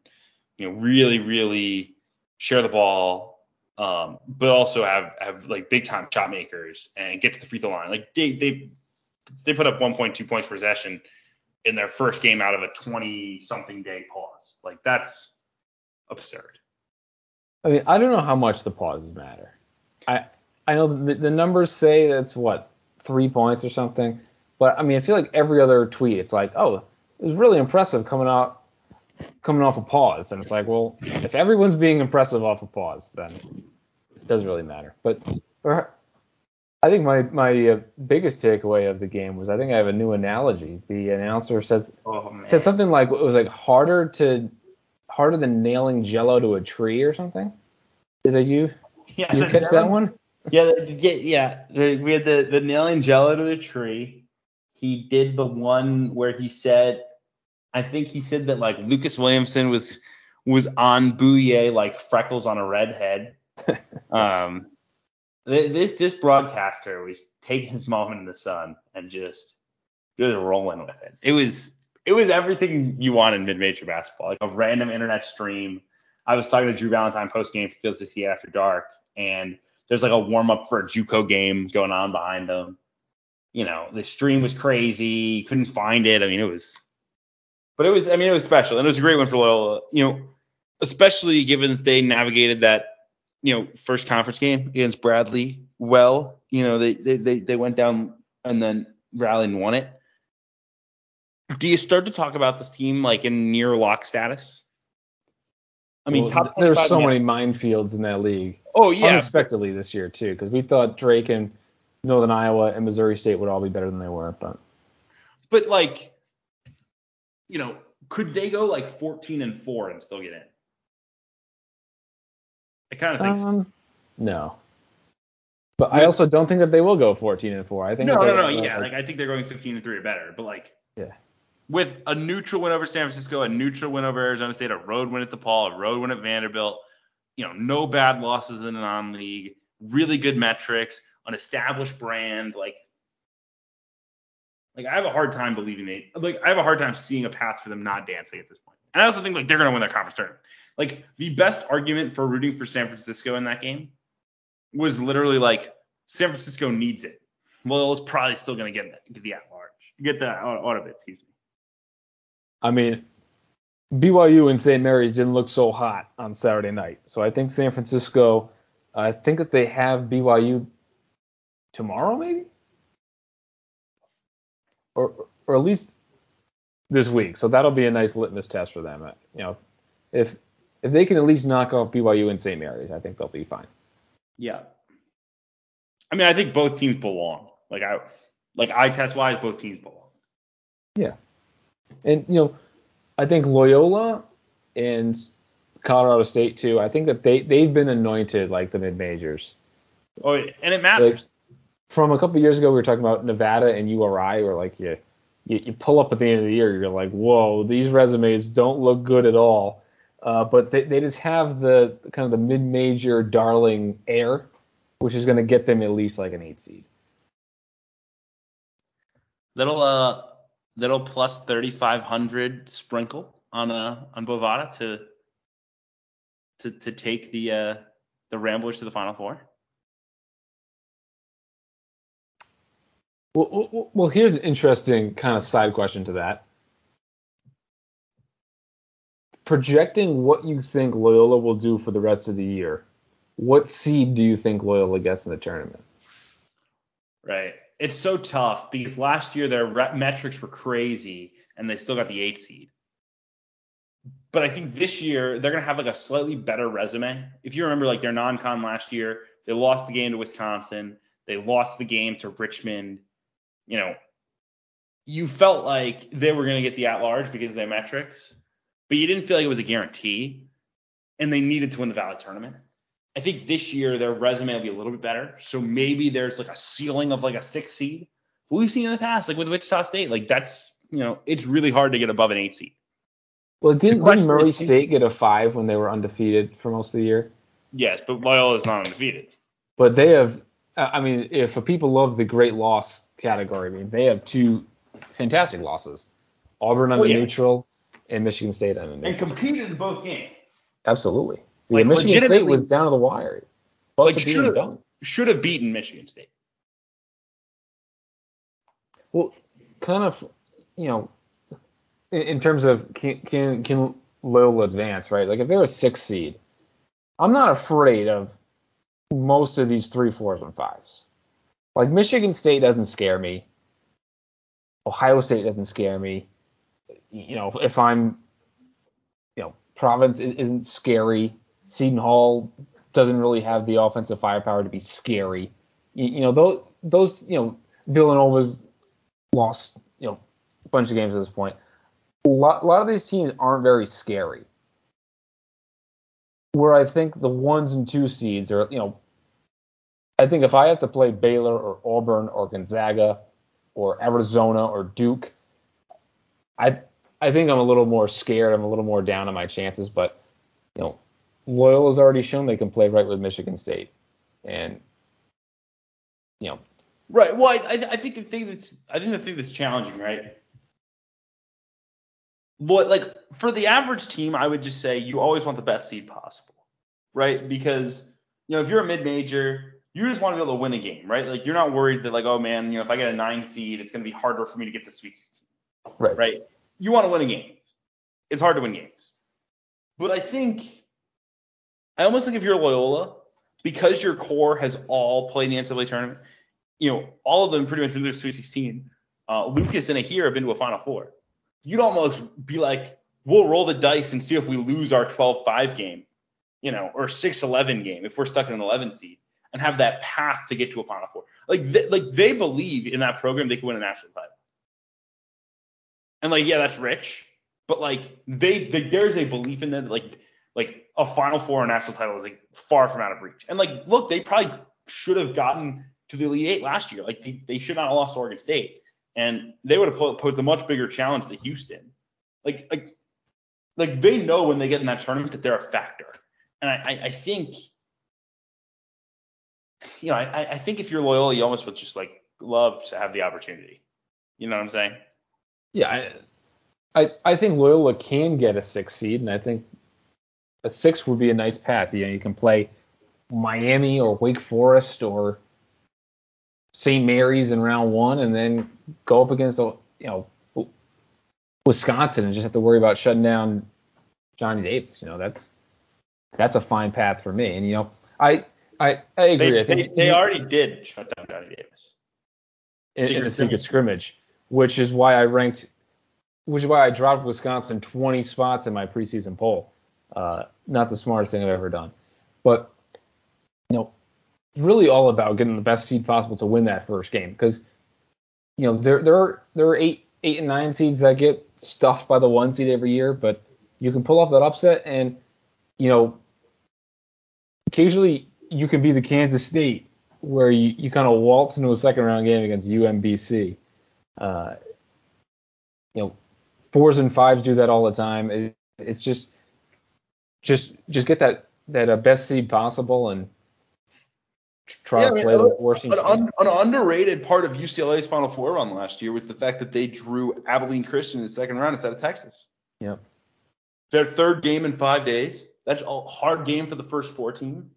Speaker 1: you know really really share the ball um, but also have have like big time shot makers and get to the free throw line. Like they they they put up 1.2 points per possession in their first game out of a 20 something day pause. Like that's absurd.
Speaker 2: I mean, I don't know how much the pauses matter. I I know the, the numbers say that's what three points or something, but I mean, I feel like every other tweet, it's like, oh, it was really impressive coming out coming off a pause. And it's like, well, if everyone's being impressive off a pause, then it doesn't really matter. But I think my my uh, biggest takeaway of the game was I think I have a new analogy. The announcer says oh, said something like it was like harder to harder than nailing Jello to a tree or something. Is that you? Yeah, Did you catch that one?
Speaker 1: Yeah, yeah, yeah. The, we had the the nailing Jello to the tree. He did the one where he said I think he said that like Lucas Williamson was was on Bouyea like freckles on a redhead. um, this this broadcaster was taking his moment in the sun and just just rolling with it. It was it was everything you want in mid-major basketball, like a random internet stream. I was talking to Drew Valentine post game for Field 68 After Dark, and there's like a warm up for a JUCO game going on behind them. You know, the stream was crazy. Couldn't find it. I mean, it was, but it was. I mean, it was special, and it was a great one for Loyola. You know, especially given that they navigated that you know first conference game against Bradley well. You know, they they they, they went down and then rallied and won it. Do you start to talk about this team like in near lock status?
Speaker 2: I mean, well, there's so many minefields in that league.
Speaker 1: Oh yeah,
Speaker 2: unexpectedly this year too, because we thought Drake and Northern Iowa and Missouri State would all be better than they were, but
Speaker 1: but like, you know, could they go like 14 and four and still get in? I kind of think um, so.
Speaker 2: No. But I also don't think that they will go 14 and four. I think
Speaker 1: no, no, no, yeah. Like, like, I think they're going 15 and three or better. But like,
Speaker 2: yeah,
Speaker 1: with a neutral win over San Francisco, a neutral win over Arizona State, a road win at DePaul, a road win at Vanderbilt, you know, no bad losses in a non-league, really good metrics, an established brand, like like I have a hard time believing they like I have a hard time seeing a path for them not dancing at this point. And I also think like they're gonna win their conference tournament. Like the best argument for rooting for San Francisco in that game was literally like San Francisco needs it. Well, it's probably still gonna get get the at large, get the out of it, excuse me.
Speaker 2: I mean, BYU and St. Mary's didn't look so hot on Saturday night. So I think San Francisco, I think that they have BYU tomorrow, maybe, or or at least this week. So that'll be a nice litmus test for them. You know, if if they can at least knock off BYU and St. Mary's, I think they'll be fine.
Speaker 1: Yeah. I mean, I think both teams belong. Like I, like eye test wise, both teams belong.
Speaker 2: Yeah. And you know, I think Loyola and Colorado State too. I think that they they've been anointed like the mid majors.
Speaker 1: Oh, and it matters. Like,
Speaker 2: from a couple years ago, we were talking about Nevada and URI, where like you, you, you pull up at the end of the year, you're like, whoa, these resumes don't look good at all. Uh, but they, they just have the kind of the mid-major darling air, which is going to get them at least like an eight seed.
Speaker 1: Little uh little plus 3500 sprinkle on uh on Bovada to to to take the uh the Ramblers to the Final Four?
Speaker 2: Well, well, here's an interesting kind of side question to that. Projecting what you think Loyola will do for the rest of the year, what seed do you think Loyola gets in the tournament?
Speaker 1: Right it's so tough because last year their metrics were crazy and they still got the eight seed. But I think this year they're gonna have like a slightly better resume. If you remember, like their non-con last year, they lost the game to Wisconsin, they lost the game to Richmond. You know, you felt like they were gonna get the at-large because of their metrics, but you didn't feel like it was a guarantee, and they needed to win the Valley tournament. I think this year their resume will be a little bit better. So maybe there's like a ceiling of like a six seed. What we've seen in the past, like with Wichita State, like that's you know it's really hard to get above an eight seed.
Speaker 2: Well, didn't, didn't Murray is, State get a five when they were undefeated for most of the year?
Speaker 1: Yes, but Loyola is not undefeated.
Speaker 2: But they have, I mean, if people love the great loss category, I mean, they have two fantastic losses: Auburn on oh, the yeah. neutral and Michigan State on the neutral.
Speaker 1: And competed in both games.
Speaker 2: Absolutely. Like, Michigan State was down to the wire.
Speaker 1: like should have should have beaten Michigan State.
Speaker 2: Well, kind of, you know, in, in terms of can can can Loyola advance, right? Like if they're a six seed, I'm not afraid of most of these three, fours, and fives. Like Michigan State doesn't scare me. Ohio State doesn't scare me. You know, if I'm, you know, Providence isn't scary. Seton Hall doesn't really have the offensive firepower to be scary. You, you know, those those you know Villanova's lost you know a bunch of games at this point. A lot, a lot of these teams aren't very scary. Where I think the ones and two seeds are, you know, I think if I have to play Baylor or Auburn or Gonzaga or Arizona or Duke, I I think I'm a little more scared. I'm a little more down on my chances. But you know, Loyal Loyola's already shown they can play right with Michigan State, and you know
Speaker 1: Right. Well, I, I think the thing that's I think the thing that's challenging, right? What like for the average team, I would just say you always want the best seed possible, right? Because you know if you're a mid major, you just want to be able to win a game, right? Like you're not worried that like oh man, you know if I get a nine seed, it's gonna be harder for me to get the Sweet 16,
Speaker 2: Right.
Speaker 1: right? You want to win a game. It's hard to win games, but I think I almost think if you're Loyola, because your core has all played in the NCAA tournament, you know, all of them pretty much been to the Sweet 16. Uh, Lucas and Aher have been to a Final Four. You'd almost be like, we'll roll the dice and see if we lose our 12-5 game, you know, or 6-11 game if we're stuck in an 11 seed, and have that path to get to a Final Four. Like, they, like they believe in that program they can win a national title. And like, yeah, that's rich, but like they, they there's a belief in them, like like a Final Four or national title is like far from out of reach. And like, look, they probably should have gotten to the Elite Eight last year. Like they, they should not have lost to Oregon State, and they would have posed a much bigger challenge to Houston. Like like like they know when they get in that tournament that they're a factor. And I I, I think you know I I think if you're loyal, you almost would just like love to have the opportunity. You know what I'm saying?
Speaker 2: Yeah, I, I I think Loyola can get a six seed, and I think a six would be a nice path. You know, you can play Miami or Wake Forest or St. Mary's in round one, and then go up against the you know Wisconsin and just have to worry about shutting down Johnny Davis. You know, that's that's a fine path for me. And you know, I I, I agree.
Speaker 1: They,
Speaker 2: I
Speaker 1: they, they already did shut down Johnny Davis
Speaker 2: in, in
Speaker 1: Secret
Speaker 2: a secret scrimmage, which is why I ranked, which is why I dropped Wisconsin 20 spots in my preseason poll. Uh, not the smartest thing I've ever done, but you know, it's really all about getting the best seed possible to win that first game because you know there there are there are eight eight and nine seeds that get stuffed by the one seed every year, but you can pull off that upset and you know occasionally you can be the Kansas State where you, you kind of waltz into a second round game against UMBC. Uh, you know, fours and fives do that all the time. It, it's just just just get that that uh, best seed possible and try
Speaker 1: Yeah,
Speaker 2: to
Speaker 1: I mean,
Speaker 2: play the
Speaker 1: an,
Speaker 2: worst
Speaker 1: an, un- an underrated part of UCLA's Final Four run last year was the fact that they drew Abilene Christian in the second round instead of Texas.
Speaker 2: Yep.
Speaker 1: Their third game in five days. That's a hard game for the first four team.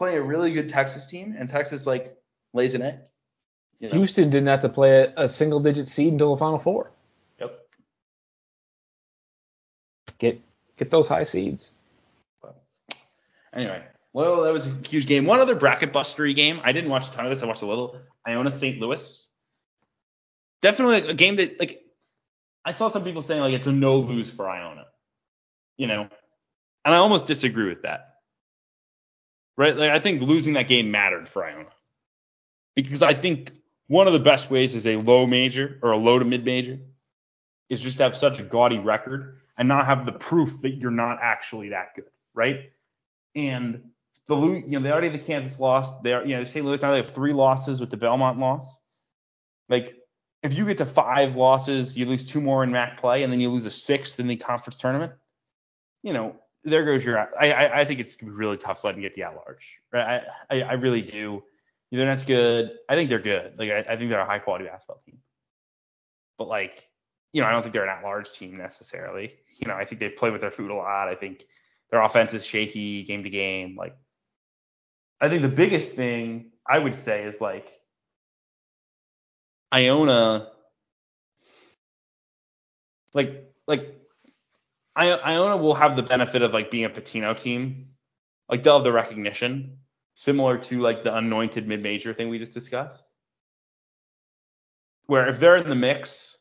Speaker 1: Playing a really good Texas team, and Texas like lays an egg. You know?
Speaker 2: Houston didn't have to play a, a single digit seed until the Final Four.
Speaker 1: Yep.
Speaker 2: Get get those high seeds.
Speaker 1: Anyway, well, that was a huge game. One other bracket bustery game. I didn't watch a ton of this. I watched a little. Iona St. Louis. Definitely a game that like I saw some people saying like it's a no lose for Iona. You know, and I almost disagree with that. Right? Like I think losing that game mattered for Iona because I think one of the best ways is a low major or a low to mid major is just to have such a gaudy record and not have the proof that you're not actually that good, right? And the you know they already had the Kansas loss. They are you know St. Louis now they have three losses with the Belmont loss. Like if you get to five losses, you lose two more in MAAC play, and then you lose a sixth in the conference tournament. You know there goes your. I I, I think it's gonna be really tough sledding to get the at large. Right? I, I I really do. They're not good. I think they're good. Like I, I think they're a high quality basketball team. But like you know I don't think they're an at large team necessarily. You know I think they've played with their food a lot. I think their offense is shaky game to game. Like, I think the biggest thing I would say is like Iona, like like Iona will have the benefit of like being a Pitino team. Like they'll have the recognition, similar to like the anointed mid-major thing we just discussed. Where if they're in the mix,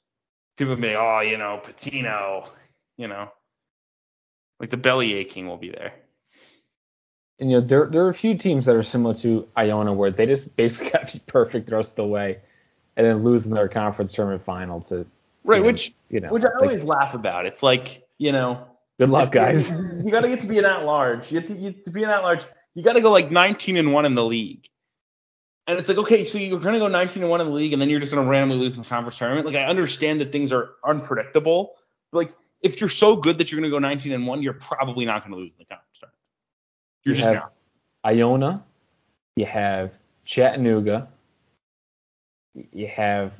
Speaker 1: people will be, oh, you know, Pitino, you know, like the belly aching will be there.
Speaker 2: And you know, there there are a few teams that are similar to Iona where they just basically got to be perfect the rest of the way, and then lose in their conference tournament final to
Speaker 1: Right,
Speaker 2: you know,
Speaker 1: which
Speaker 2: you know,
Speaker 1: which I
Speaker 2: like,
Speaker 1: always laugh about. It's like, you know,
Speaker 2: good luck, guys.
Speaker 1: You, you got to get to be an at large. You have to, you, to be an at large, you got to go like 19 and 1 in the league. And it's like, okay, so you're going to go 19 and 1 in the league and then you're just going to randomly lose in the conference tournament. Like I understand that things are unpredictable. But like if you're so good that you're going to go 19 and 1, you're probably not going to lose in the conference tournament. You're
Speaker 2: You
Speaker 1: just
Speaker 2: have
Speaker 1: not.
Speaker 2: Iona, you have Chattanooga, You have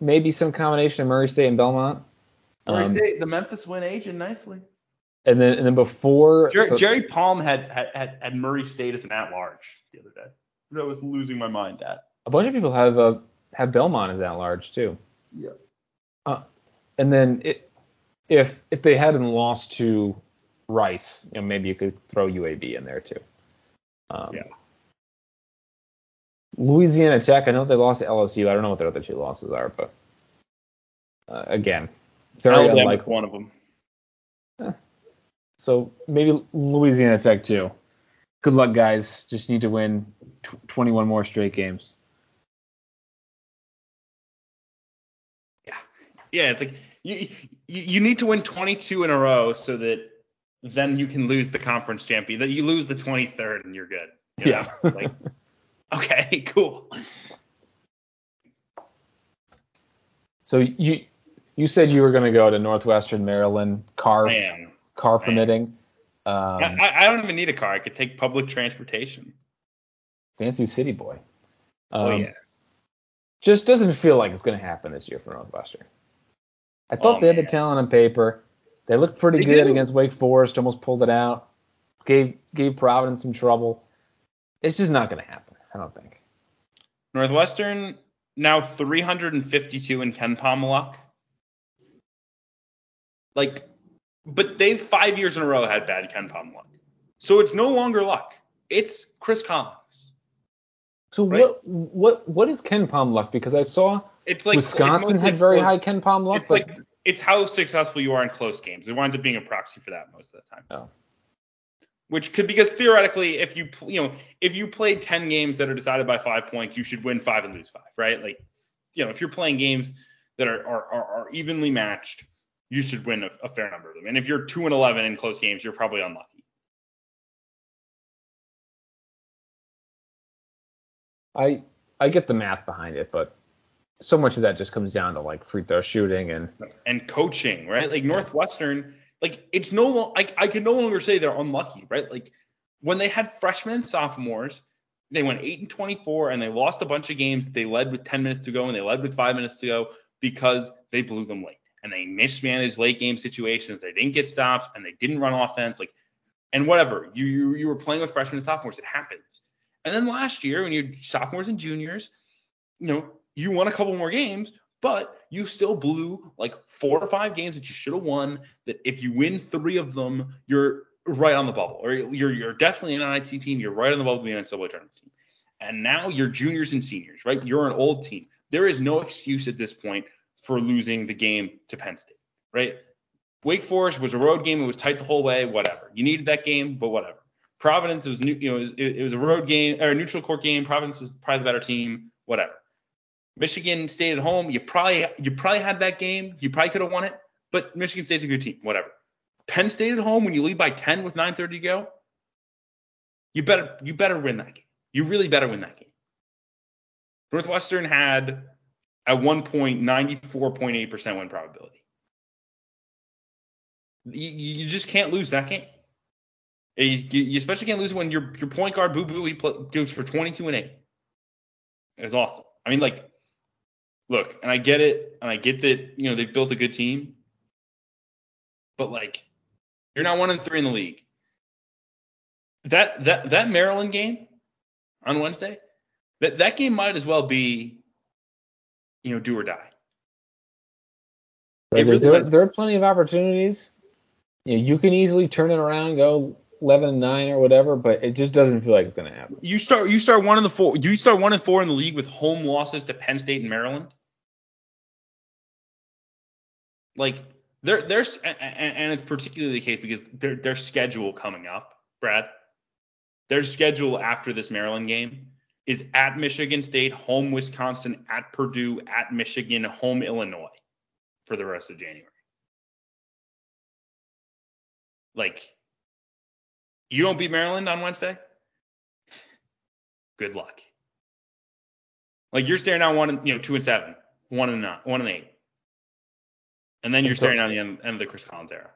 Speaker 2: maybe some combination of Murray State and Belmont.
Speaker 1: Murray
Speaker 2: Um,
Speaker 1: State, the Memphis win aging nicely.
Speaker 2: and then and then before
Speaker 1: Jerry,
Speaker 2: the-
Speaker 1: Jerry Palm had, had, had, had Murray State as an at large the other day. That was losing my mind at.
Speaker 2: a bunch of people have uh, have Belmont as at large too.
Speaker 1: Yeah.
Speaker 2: Uh, and then it, if if they hadn't lost to Rice, you know, maybe you could throw UAB in there too. Um,
Speaker 1: Yeah.
Speaker 2: Louisiana Tech, I know they lost to LSU. I don't know what their other two losses are, but uh, again, very
Speaker 1: Alabama,
Speaker 2: unlikely.
Speaker 1: one of them.
Speaker 2: So maybe Louisiana Tech too. Good luck, guys. Just need to win tw- 21 more straight games.
Speaker 1: Yeah, yeah. it's like you, you you need to win 22 in a row so that then you can lose the conference champion. That you lose the 23rd and you're good. you know?
Speaker 2: Yeah.
Speaker 1: like okay, cool.
Speaker 2: So you you said you were going to go to Northwestern Maryland, car car permitting. Um,
Speaker 1: I, I- don't even need a car. I could take public transportation.
Speaker 2: fancy city boy.
Speaker 1: Oh
Speaker 2: Um,
Speaker 1: yeah.
Speaker 2: Just doesn't feel like it's going to happen this year for Northwestern. I thought
Speaker 1: Oh,
Speaker 2: they had the talent on paper. They looked pretty
Speaker 1: They
Speaker 2: good
Speaker 1: do.
Speaker 2: against Wake Forest. Almost pulled it out. Gave gave Providence some trouble. It's just not going to happen. I don't think.
Speaker 1: Northwestern now 352 in KenPom luck. Like, but they've five years in a row had bad KenPom luck. So it's no longer luck. It's Chris Collins.
Speaker 2: So
Speaker 1: Right.
Speaker 2: what what what is KenPom luck? Because I saw
Speaker 1: It's like
Speaker 2: Wisconsin
Speaker 1: it's
Speaker 2: had very
Speaker 1: close-
Speaker 2: high KenPom luck.
Speaker 1: It's
Speaker 2: but-
Speaker 1: like it's how successful you are in close games. It winds up being a proxy for that most of the time.
Speaker 2: Oh.
Speaker 1: Which could because theoretically, if you you know if you played 10 games that are decided by five points, you should win five and lose five, right? Like you know if you're playing games that are are, are, are evenly matched, you should win a, a fair number of them. And if you're two and 11 in close games, you're probably unlucky.
Speaker 2: I I get the math behind it, but so much of that just comes down to like free throw shooting and
Speaker 1: and coaching, right? Like Northwestern, like it's no I, I can no longer say they're unlucky, right? Like when they had freshmen and sophomores, they went 8 and 24 and they lost a bunch of games they led with 10 minutes to go and they led with 5 minutes to go because they blew them late and they mismanaged late game situations. They didn't get stops and they didn't run offense like and whatever. You you, you were playing with freshmen and sophomores, it happens. And then last year when you're sophomores and juniors, you know, you won a couple more games, but you still blew like four or five games that you should have won. That if you win three of them, you're right on the bubble, or you're you're definitely an IT team. You're right on the bubble to be an NCAA tournament team. And now you're juniors and seniors, right? You're an old team. There is no excuse at this point for losing the game to Penn State, right? Wake Forest was a road game. It was tight the whole way. Whatever. You needed that game, but whatever. Providence was new, you know, it was, it was a road game or a neutral court game. Providence was probably the better team. Whatever. Michigan stayed at home. You probably you probably had that game. You probably could have won it, but Michigan State's a good team. Whatever. Penn State at home when you lead by 10 with 9:30 to go. You better you better win that game. You really better win that game. Northwestern had at one point 94.8% win probability. You, you just can't lose that game. Eh, you, you especially can't lose when your your point guard Boo Buie he goes for 22 and 8. It's awesome. I mean, like, look, and I get it, and I get that you know they've built a good team, but like, you're not one and three in the league. That that that Maryland game on Wednesday, that that game might as well be, you know, do or die.
Speaker 2: Like,
Speaker 1: really
Speaker 2: there, there are plenty of opportunities. You, know, you can easily turn it around, go 11 and 9 or whatever, but it just doesn't feel like it's going to happen.
Speaker 1: You start you start one of the four. You start one and four in the league with home losses to Penn State and Maryland. Like there there's and, and it's particularly the case because their their schedule coming up, Brad. Their schedule after this Maryland game is at Michigan State, home Wisconsin, at Purdue, at Michigan, home Illinois for the rest of January. Like you don't beat Maryland on Wednesday? Good luck. Like you're staring down one, you know, two and seven, one and nine, one and eight, and then you're
Speaker 2: so-
Speaker 1: staring down the end, end of the Chris Collins era.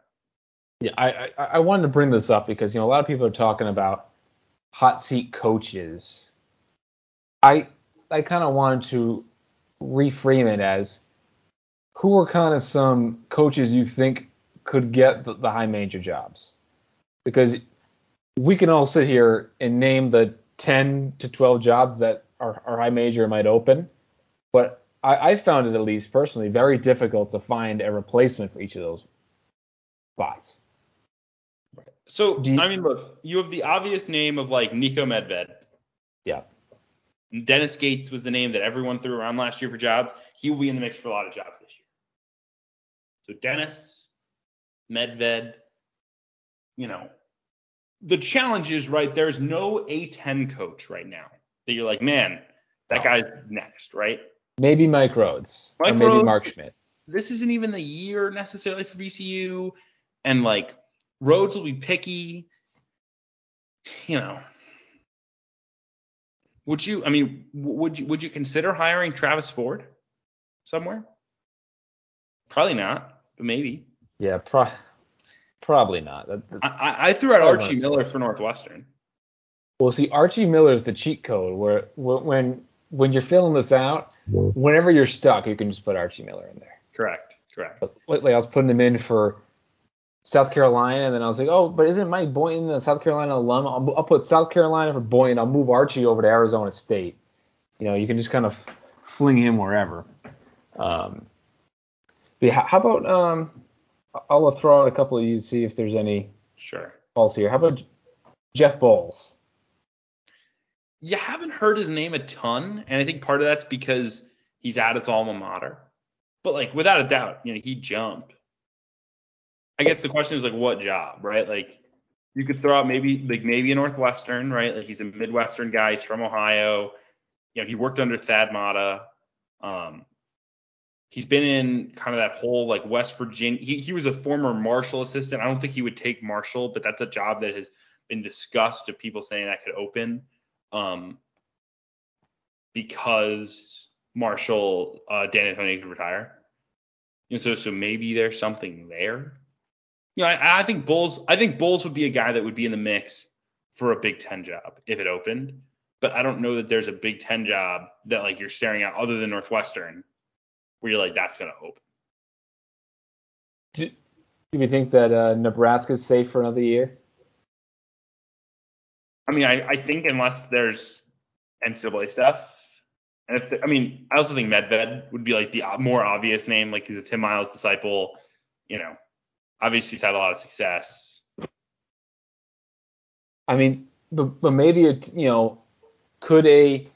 Speaker 2: Yeah, I, I I wanted to bring this up because you know a lot of people are talking about hot seat coaches. I I kind of wanted to reframe it as who are kind of some coaches you think could get the, the high major jobs? Because we can all sit here and name the 10 to 12 jobs that our, high major might open, but I, I found it at least personally very difficult to find a replacement for each of those spots.
Speaker 1: So
Speaker 2: you-
Speaker 1: I mean, look, you have the obvious name of like Niko Medved.
Speaker 2: Yeah.
Speaker 1: Dennis Gates was the name that everyone threw around last year for jobs. He will be in the mix for a lot of jobs this year. So Dennis, Medved, you know, the challenge is right. There's no A10 coach right now that you're like, man, that guy's next, right?
Speaker 2: Maybe Mike Rhoades
Speaker 1: Mike
Speaker 2: or maybe
Speaker 1: Rhoades-
Speaker 2: Mark Schmidt.
Speaker 1: This isn't even the year necessarily for VCU, and like Rhoades will be picky. You know, would you? I mean, would you? Would you consider hiring Travis Ford somewhere? Probably not, but maybe.
Speaker 2: Yeah, pro- probably not. That- that-
Speaker 1: I, I, I threw out Archie. Miller for Northwestern.
Speaker 2: Well, see, Archie Miller is the cheat code where when when you're filling this out, whenever you're stuck, you can just put Archie Miller in there.
Speaker 1: Correct. Correct.
Speaker 2: But lately, I was putting him in for South Carolina, and then I was like, oh, but isn't Mike Boynton a South Carolina alum? I'll, I'll put South Carolina for Boynton. I'll move Archie over to Arizona State. You know, you can just kind of fling him wherever. Um, but yeah, how about um, I'll throw out a couple of you to see if there's any
Speaker 1: Sure.
Speaker 2: calls here. How about Jeff Boals?
Speaker 1: You haven't heard his name a ton, and I think part of that's because he's at his alma mater. But like without a doubt, you know, he jumped. I guess the question is like what job, right? Like you could throw out maybe like maybe a Northwestern, right? Like he's a Midwestern guy, he's from Ohio. You know, he worked under Thad Matta. Um, he's been in kind of that whole like West Virginia. He, he was a former Marshall assistant. I don't think he would take Marshall, but that's a job that has been discussed of people saying that could open. Um, because Marshall, uh, Dan D'Antoni could retire. Know, so so maybe there's something there. You know, I, I think Boals. I think Boals would be a guy that would be in the mix for a Big Ten job if it opened. But I don't know that there's a Big Ten job that like you're staring at other than Northwestern, where you're like that's gonna open.
Speaker 2: Do, do we think that uh, Nebraska's safe for another year?
Speaker 1: I mean, I, I think unless there's NCAA stuff, and if the, I mean, I also think Medved would be like the more obvious name. Like he's a Tim Miles disciple. You know, obviously he's had a lot of success.
Speaker 2: I mean, but, but maybe it, you know, could a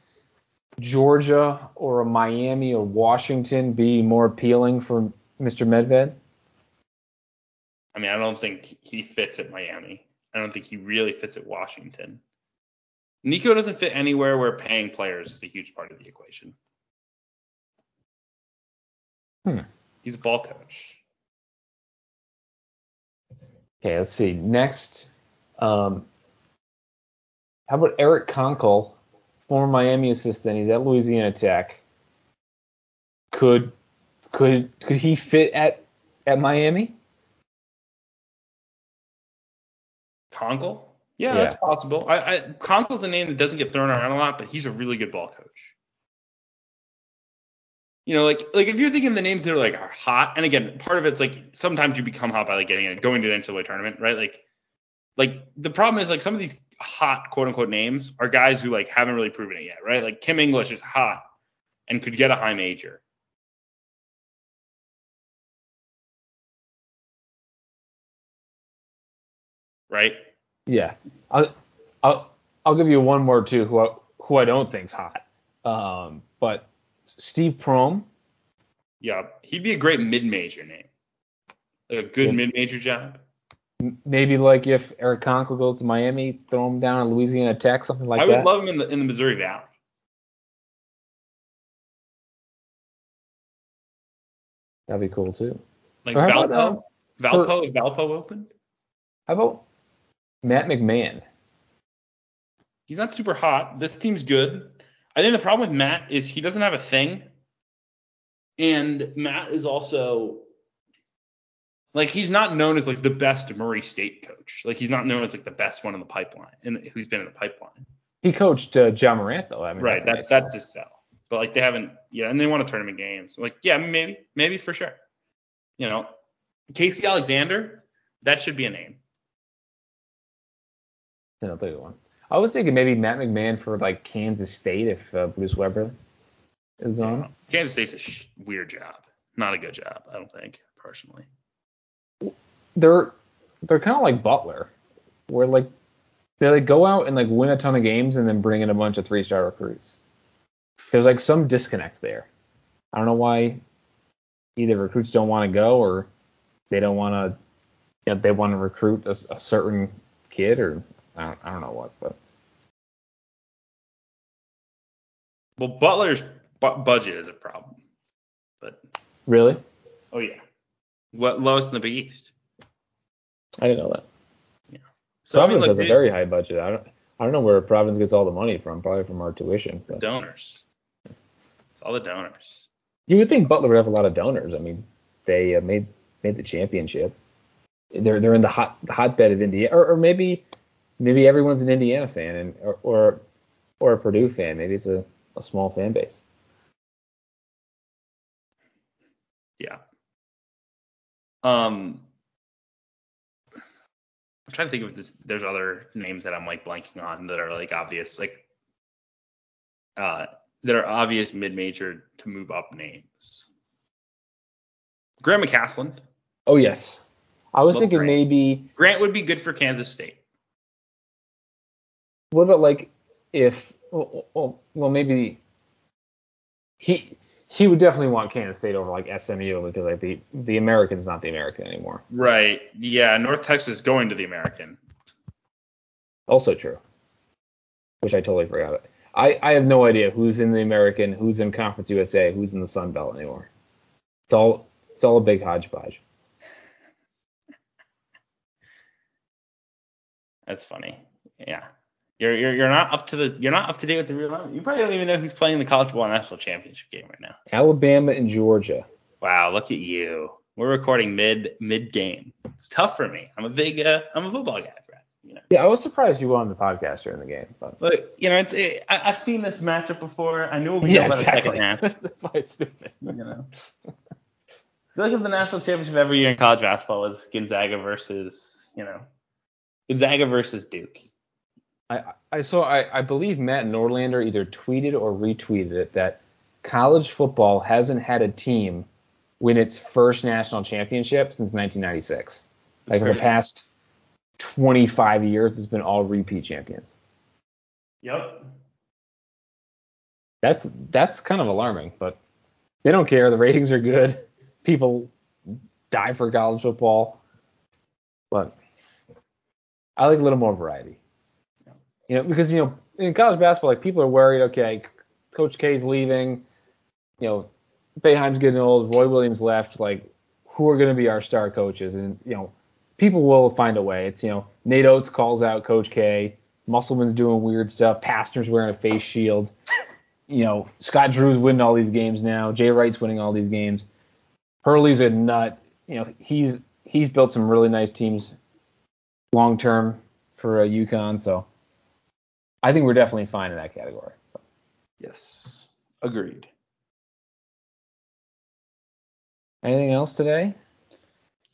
Speaker 2: Georgia or a Miami or Washington be more appealing for Mr. Medved?
Speaker 1: I mean, I don't think he fits at Miami. I don't think he really fits at Washington. Niko doesn't fit anywhere where paying players is a huge part of the equation.
Speaker 2: Hmm.
Speaker 1: He's a ball coach.
Speaker 2: Okay, let's see. Next, um, how about Eric Konkol, former Miami assistant? He's at Louisiana Tech. Could could could he fit at at Miami?
Speaker 1: Konkol? Yeah,
Speaker 2: Yeah.
Speaker 1: that's possible. I, I Konkol's a name that doesn't get thrown around a lot, but he's a really good ball coach. You know, like like if you're thinking the names that are like are hot, and again, part of it's like sometimes you become hot by like getting it, going to the NCAA tournament, right? Like like the problem is like some of these hot quote unquote names are guys who like haven't really proven it yet, right? Like Kim English is hot and could get a high major. Right?
Speaker 2: Yeah, I'll I'll I'll give you one more too, who I, who I don't think's hot. Um, but Steve Prohm,
Speaker 1: Yeah. He'd be a great mid-major name. Like a good
Speaker 2: Yeah.
Speaker 1: mid-major job.
Speaker 2: maybe like if Eric Konkol goes to Miami, throw him down in Louisiana Tech, something like that.
Speaker 1: I would
Speaker 2: that.
Speaker 1: love him in the in the Missouri Valley.
Speaker 2: That'd be cool too.
Speaker 1: Like Valpo.
Speaker 2: about, um,
Speaker 1: Valpo, if Valpo opened.
Speaker 2: How about Matt McMahon?
Speaker 1: He's not super hot. This team's good. I think the problem with Matt is he doesn't have a thing. And Matt is also like he's not known as like the best Murray State coach. Like he's not known as like the best one in the pipeline and who's been in the pipeline.
Speaker 2: He coached uh, Ja Morant though. I mean,
Speaker 1: right.
Speaker 2: that's
Speaker 1: That's
Speaker 2: nice.
Speaker 1: that's his sell. but like they haven't. Yeah, and they want to tournament games. Like yeah, maybe, maybe for sure. You know, Casey Alexander, that should be a name.
Speaker 2: You one. I was thinking maybe Matt McMahon for like Kansas State if uh, Bruce Weber is gone.
Speaker 1: Yeah. Kansas State's a sh- weird job. Not a good job, I don't think, personally.
Speaker 2: They're they're kind of like Butler, where like they like go out and like win a ton of games and then bring in a bunch of three star recruits. There's like some disconnect there. I don't know why either recruits don't want to go or they don't want to you know, they want to recruit a, a certain kid or I don't, I don't know what, but
Speaker 1: Well, Butler's bu- budget is a problem, but
Speaker 2: really,
Speaker 1: oh yeah, what lowest in the Big East.
Speaker 2: I didn't know that.
Speaker 1: So I
Speaker 2: Providence
Speaker 1: mean, like
Speaker 2: has a very high budget. I don't I don't know where Providence gets all the money from. Probably from our tuition. But
Speaker 1: donors. It's all the donors.
Speaker 2: you would think Butler would have a lot of donors. I mean, they uh, made made the championship. They're they're in the hot the hotbed of Indiana, or, or maybe maybe everyone's an Indiana fan and or or, or a Purdue fan. Maybe it's a, a small fan base.
Speaker 1: Yeah. Um, I'm trying to think if this, there's other names that I'm like blanking on that are like obvious, like uh, that are obvious mid-major to move up names. Grant McCasland.
Speaker 2: Oh yes, I was
Speaker 1: Love
Speaker 2: thinking
Speaker 1: Grant.
Speaker 2: maybe
Speaker 1: Grant would be good for Kansas State.
Speaker 2: What about like if well, well, maybe he he would definitely want Kansas State over like SMU because like the the American's not the American anymore.
Speaker 1: Right. Yeah. North Texas going to the American.
Speaker 2: Also true. Which I totally forgot. I, I have no idea who's in the American, who's in Conference USA, who's in the Sun Belt anymore. It's all it's all a big hodgepodge.
Speaker 1: That's funny. Yeah. You're, you're you're not up to the you're not up to date with the real you probably don't even know who's playing the college football national championship game right now.
Speaker 2: Alabama and Georgia.
Speaker 1: Wow, look at you. We're recording mid mid game. It's tough for me. I'm a big uh, I'm a football guy, Brad. You know.
Speaker 2: Yeah, I was surprised you won the podcast during the game. But
Speaker 1: Look, you know, it's, it, I, I've seen this matchup before. I knew it would be
Speaker 2: yeah, exactly.
Speaker 1: second half.
Speaker 2: That's why it's stupid.
Speaker 1: You know. I feel like the national championship every year in college basketball is Gonzaga versus, you know, Gonzaga versus Duke.
Speaker 2: I, I saw I, I believe Matt Norlander either tweeted or retweeted it that college football hasn't had a team win its first national championship since 1996. Like for the past 25 years, it's been all repeat champions.
Speaker 1: Yep.
Speaker 2: That's that's kind of alarming, but they don't care. The ratings are good. People die for college football, but I like a little more variety. You know, because you know in college basketball, like people are worried. Okay, Coach K's leaving. You know, Boeheim's getting old. Roy Williams left. Like, who are going to be our star coaches? And you know, people will find a way. It's you know, Nate Oats calls out Coach K. Musselman's doing weird stuff. Pastner's wearing a face shield. You know, Scott Drew's winning all these games now. Jay Wright's winning all these games. Hurley's a nut. You know, he's he's built some really nice teams long term for uh, UConn. So I think we're definitely fine in that category.
Speaker 1: Yes. Agreed.
Speaker 2: Anything else today?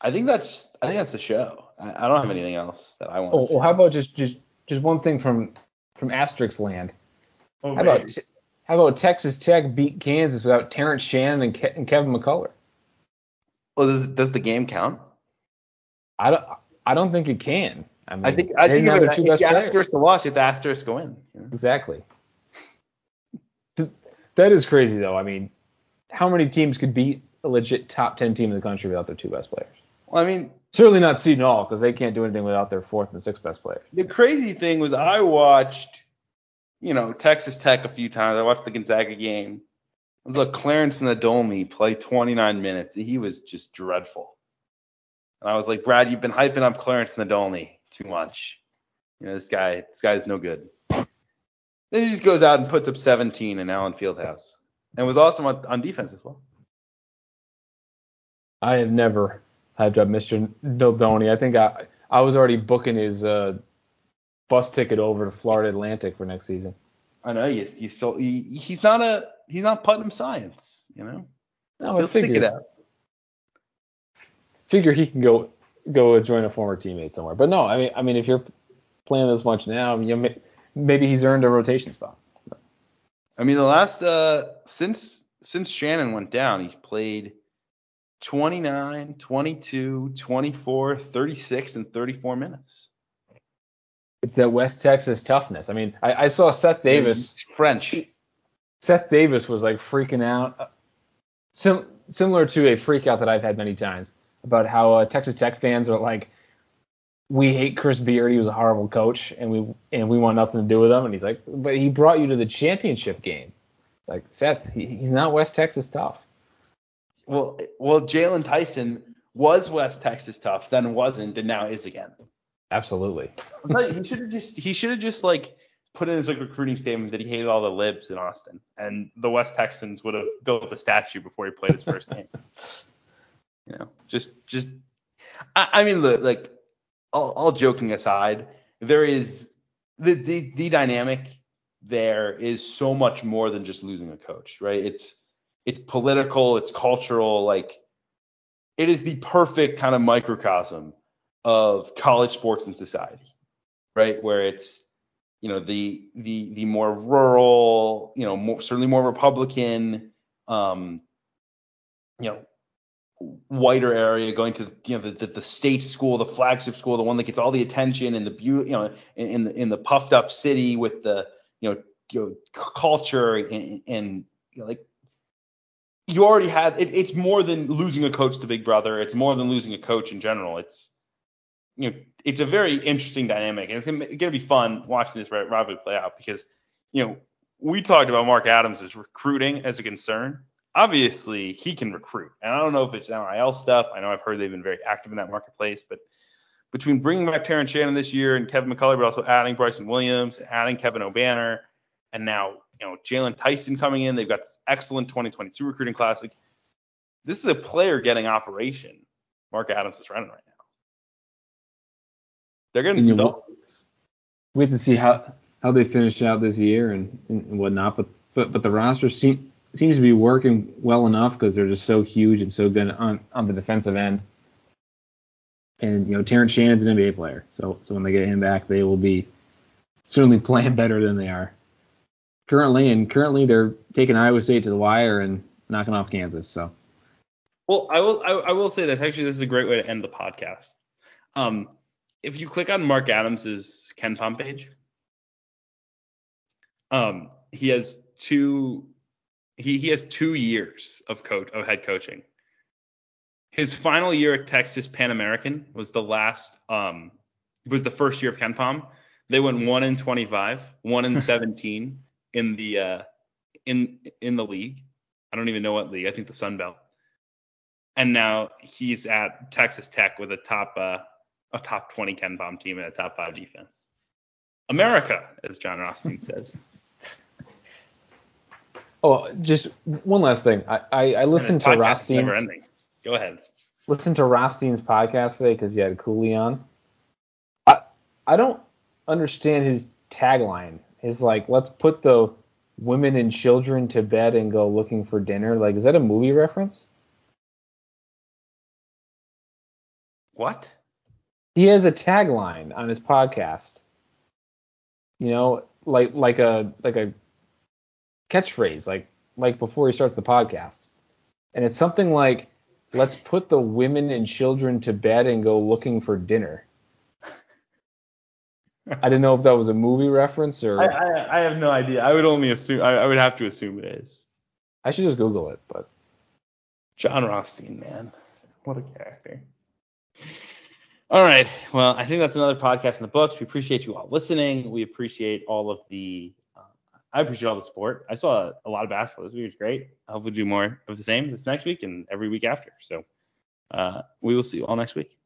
Speaker 1: I think that's I think that's the show. I, I don't have anything else that I want.
Speaker 2: Oh, well, how about just just just one thing from from Asterisk Land?
Speaker 1: Oh,
Speaker 2: How about how about Texas Tech beat Kansas without Terrence Shannon and, Ke- and Kevin McCullar?
Speaker 1: well, does does the game count?
Speaker 2: I don't I don't think it can. I, mean,
Speaker 1: I think I think if,
Speaker 2: have their
Speaker 1: it,
Speaker 2: two
Speaker 1: if
Speaker 2: best
Speaker 1: you asterisk the loss, you have to asterisk you know?
Speaker 2: Exactly. That is crazy though. I mean, how many teams could beat a legit top ten team in the country without their two best players?
Speaker 1: Well, I mean,
Speaker 2: Certainly not Seton Hall because they can't do anything without their fourth and sixth best players.
Speaker 1: the crazy thing was I watched, you know, Texas Tech a few times. I watched the Gonzaga game. I was like Clarence Nadolny play 29 minutes. He was just dreadful. And I was like, Brad, you've been hyping up Clarence Nadolny too much. You know, this guy, this guy's no good. Then he just goes out and puts up 17 in Allen Fieldhouse, and was awesome on, on defense as well.
Speaker 2: I have never hyped up Mr. Nadolny. I think I I was already booking his uh, bus ticket over to Florida Atlantic for next season.
Speaker 1: I know you. You so he, he's not a he's not Putnam science. You know.
Speaker 2: No,
Speaker 1: He'll
Speaker 2: I
Speaker 1: stick it out.
Speaker 2: figure he can go go join a former teammate somewhere. But no, I mean, I mean, if you're playing this much now, you may- maybe he's earned a rotation spot.
Speaker 1: I mean, the last uh since since Shannon went down, he's played 29, 22, 24, 36, and 34 minutes.
Speaker 2: It's that West Texas toughness. I mean, I, I saw Seth Davis.
Speaker 1: He's French.
Speaker 2: Seth Davis was like freaking out, sim- similar to a freak out that I've had many times about how uh, Texas Tech fans are like, we hate Chris Beard. He was a horrible coach, and we and we want nothing to do with him. And he's like, but he brought you to the championship game. Like Seth, he, he's not West Texas tough.
Speaker 1: Well, well, Jaylon Tyson was West Texas tough, then wasn't, and now is again.
Speaker 2: Absolutely.
Speaker 1: He should have just he should have just like put in his like recruiting statement that he hated all the libs in Austin, and the West Texans would have built a statue before he played his first game. You know, just just I, I mean, look, like all, all joking aside, there is the, the the dynamic there is so much more than just losing a coach, right? It's it's political, it's cultural, like it is the perfect kind of microcosm of college sports and society, right? Where it's you know the the the more rural, you know, more, certainly more Republican, um, you know, whiter area going to you know the, the, the state school, the flagship school, the one that gets all the attention and the beauty, you know, in, in the in the puffed up city with the you know, you know culture and, and you know like you already had it, it's more than losing a coach to Big Brother. It's more than losing a coach in general. It's you know it's a very interesting dynamic and it's gonna, gonna be fun watching this ri- rivalry play out because you know we talked about Mark Adams' recruiting as a concern. Obviously, he can recruit, and I don't know if it's NIL stuff. I know I've heard they've been very active in that marketplace, but between bringing back Terrence Shannon this year and Kevin McCullar, but also adding Bryson Williams, adding Kevin Obanor, and now you know Jaylon Tyson coming in, they've got this excellent 2022 recruiting class. Like, this is a player getting operation. Mark Adams is running right now. They're getting some
Speaker 2: we have to see how how they finish out this year and, and whatnot. But but but the roster seem, seems to be working well enough because they're just so huge and so good on on the defensive end. And you know Terrence Shannon's an NBA player, so so when they get him back, they will be certainly playing better than they are currently. And currently they're taking Iowa State to the wire and knocking off Kansas. So
Speaker 1: Well, I will I, I will say this. Actually, this is a great way to end the podcast. Um, if you click on Mark Adams's KenPom page, um, he has two he he has two years of coach of head coaching. His final year at Texas Pan American was the last um it was the first year of KenPom. They went one in 25, one in 17 in the uh in in the league. I don't even know what league. I think the Sun Belt. And now he's at Texas Tech with a top uh, a top 20 KenPom team and a top five defense. America, as Jon Rothstein says.
Speaker 2: Oh, just one last thing. I I, I listened to
Speaker 1: And podcast never ending. Go ahead.
Speaker 2: listened to Rothstein's podcast today because you had Cooley on. I I don't understand his tagline. Is like, let's put the women and children to bed and go looking for dinner. Like, is that a movie reference?
Speaker 1: What?
Speaker 2: He has a tagline on his podcast. You know, like like a like a catchphrase, like like before he starts the podcast. And it's something like, let's put the women and children to bed and go looking for dinner. I didn't know if that was a movie reference or
Speaker 1: I,
Speaker 2: I,
Speaker 1: I, have no idea. I would only assume. I, I would have to assume it is.
Speaker 2: I should just Google it, but
Speaker 1: Jon Rothstein, man, what a character. All right. Well, I think that's another podcast in the books. We appreciate you all listening. We appreciate all of the. I appreciate all the support. I saw a, a lot of basketball this week. It was great. I hope we do more of the same this next week and every week after. So uh, we will see you all next week.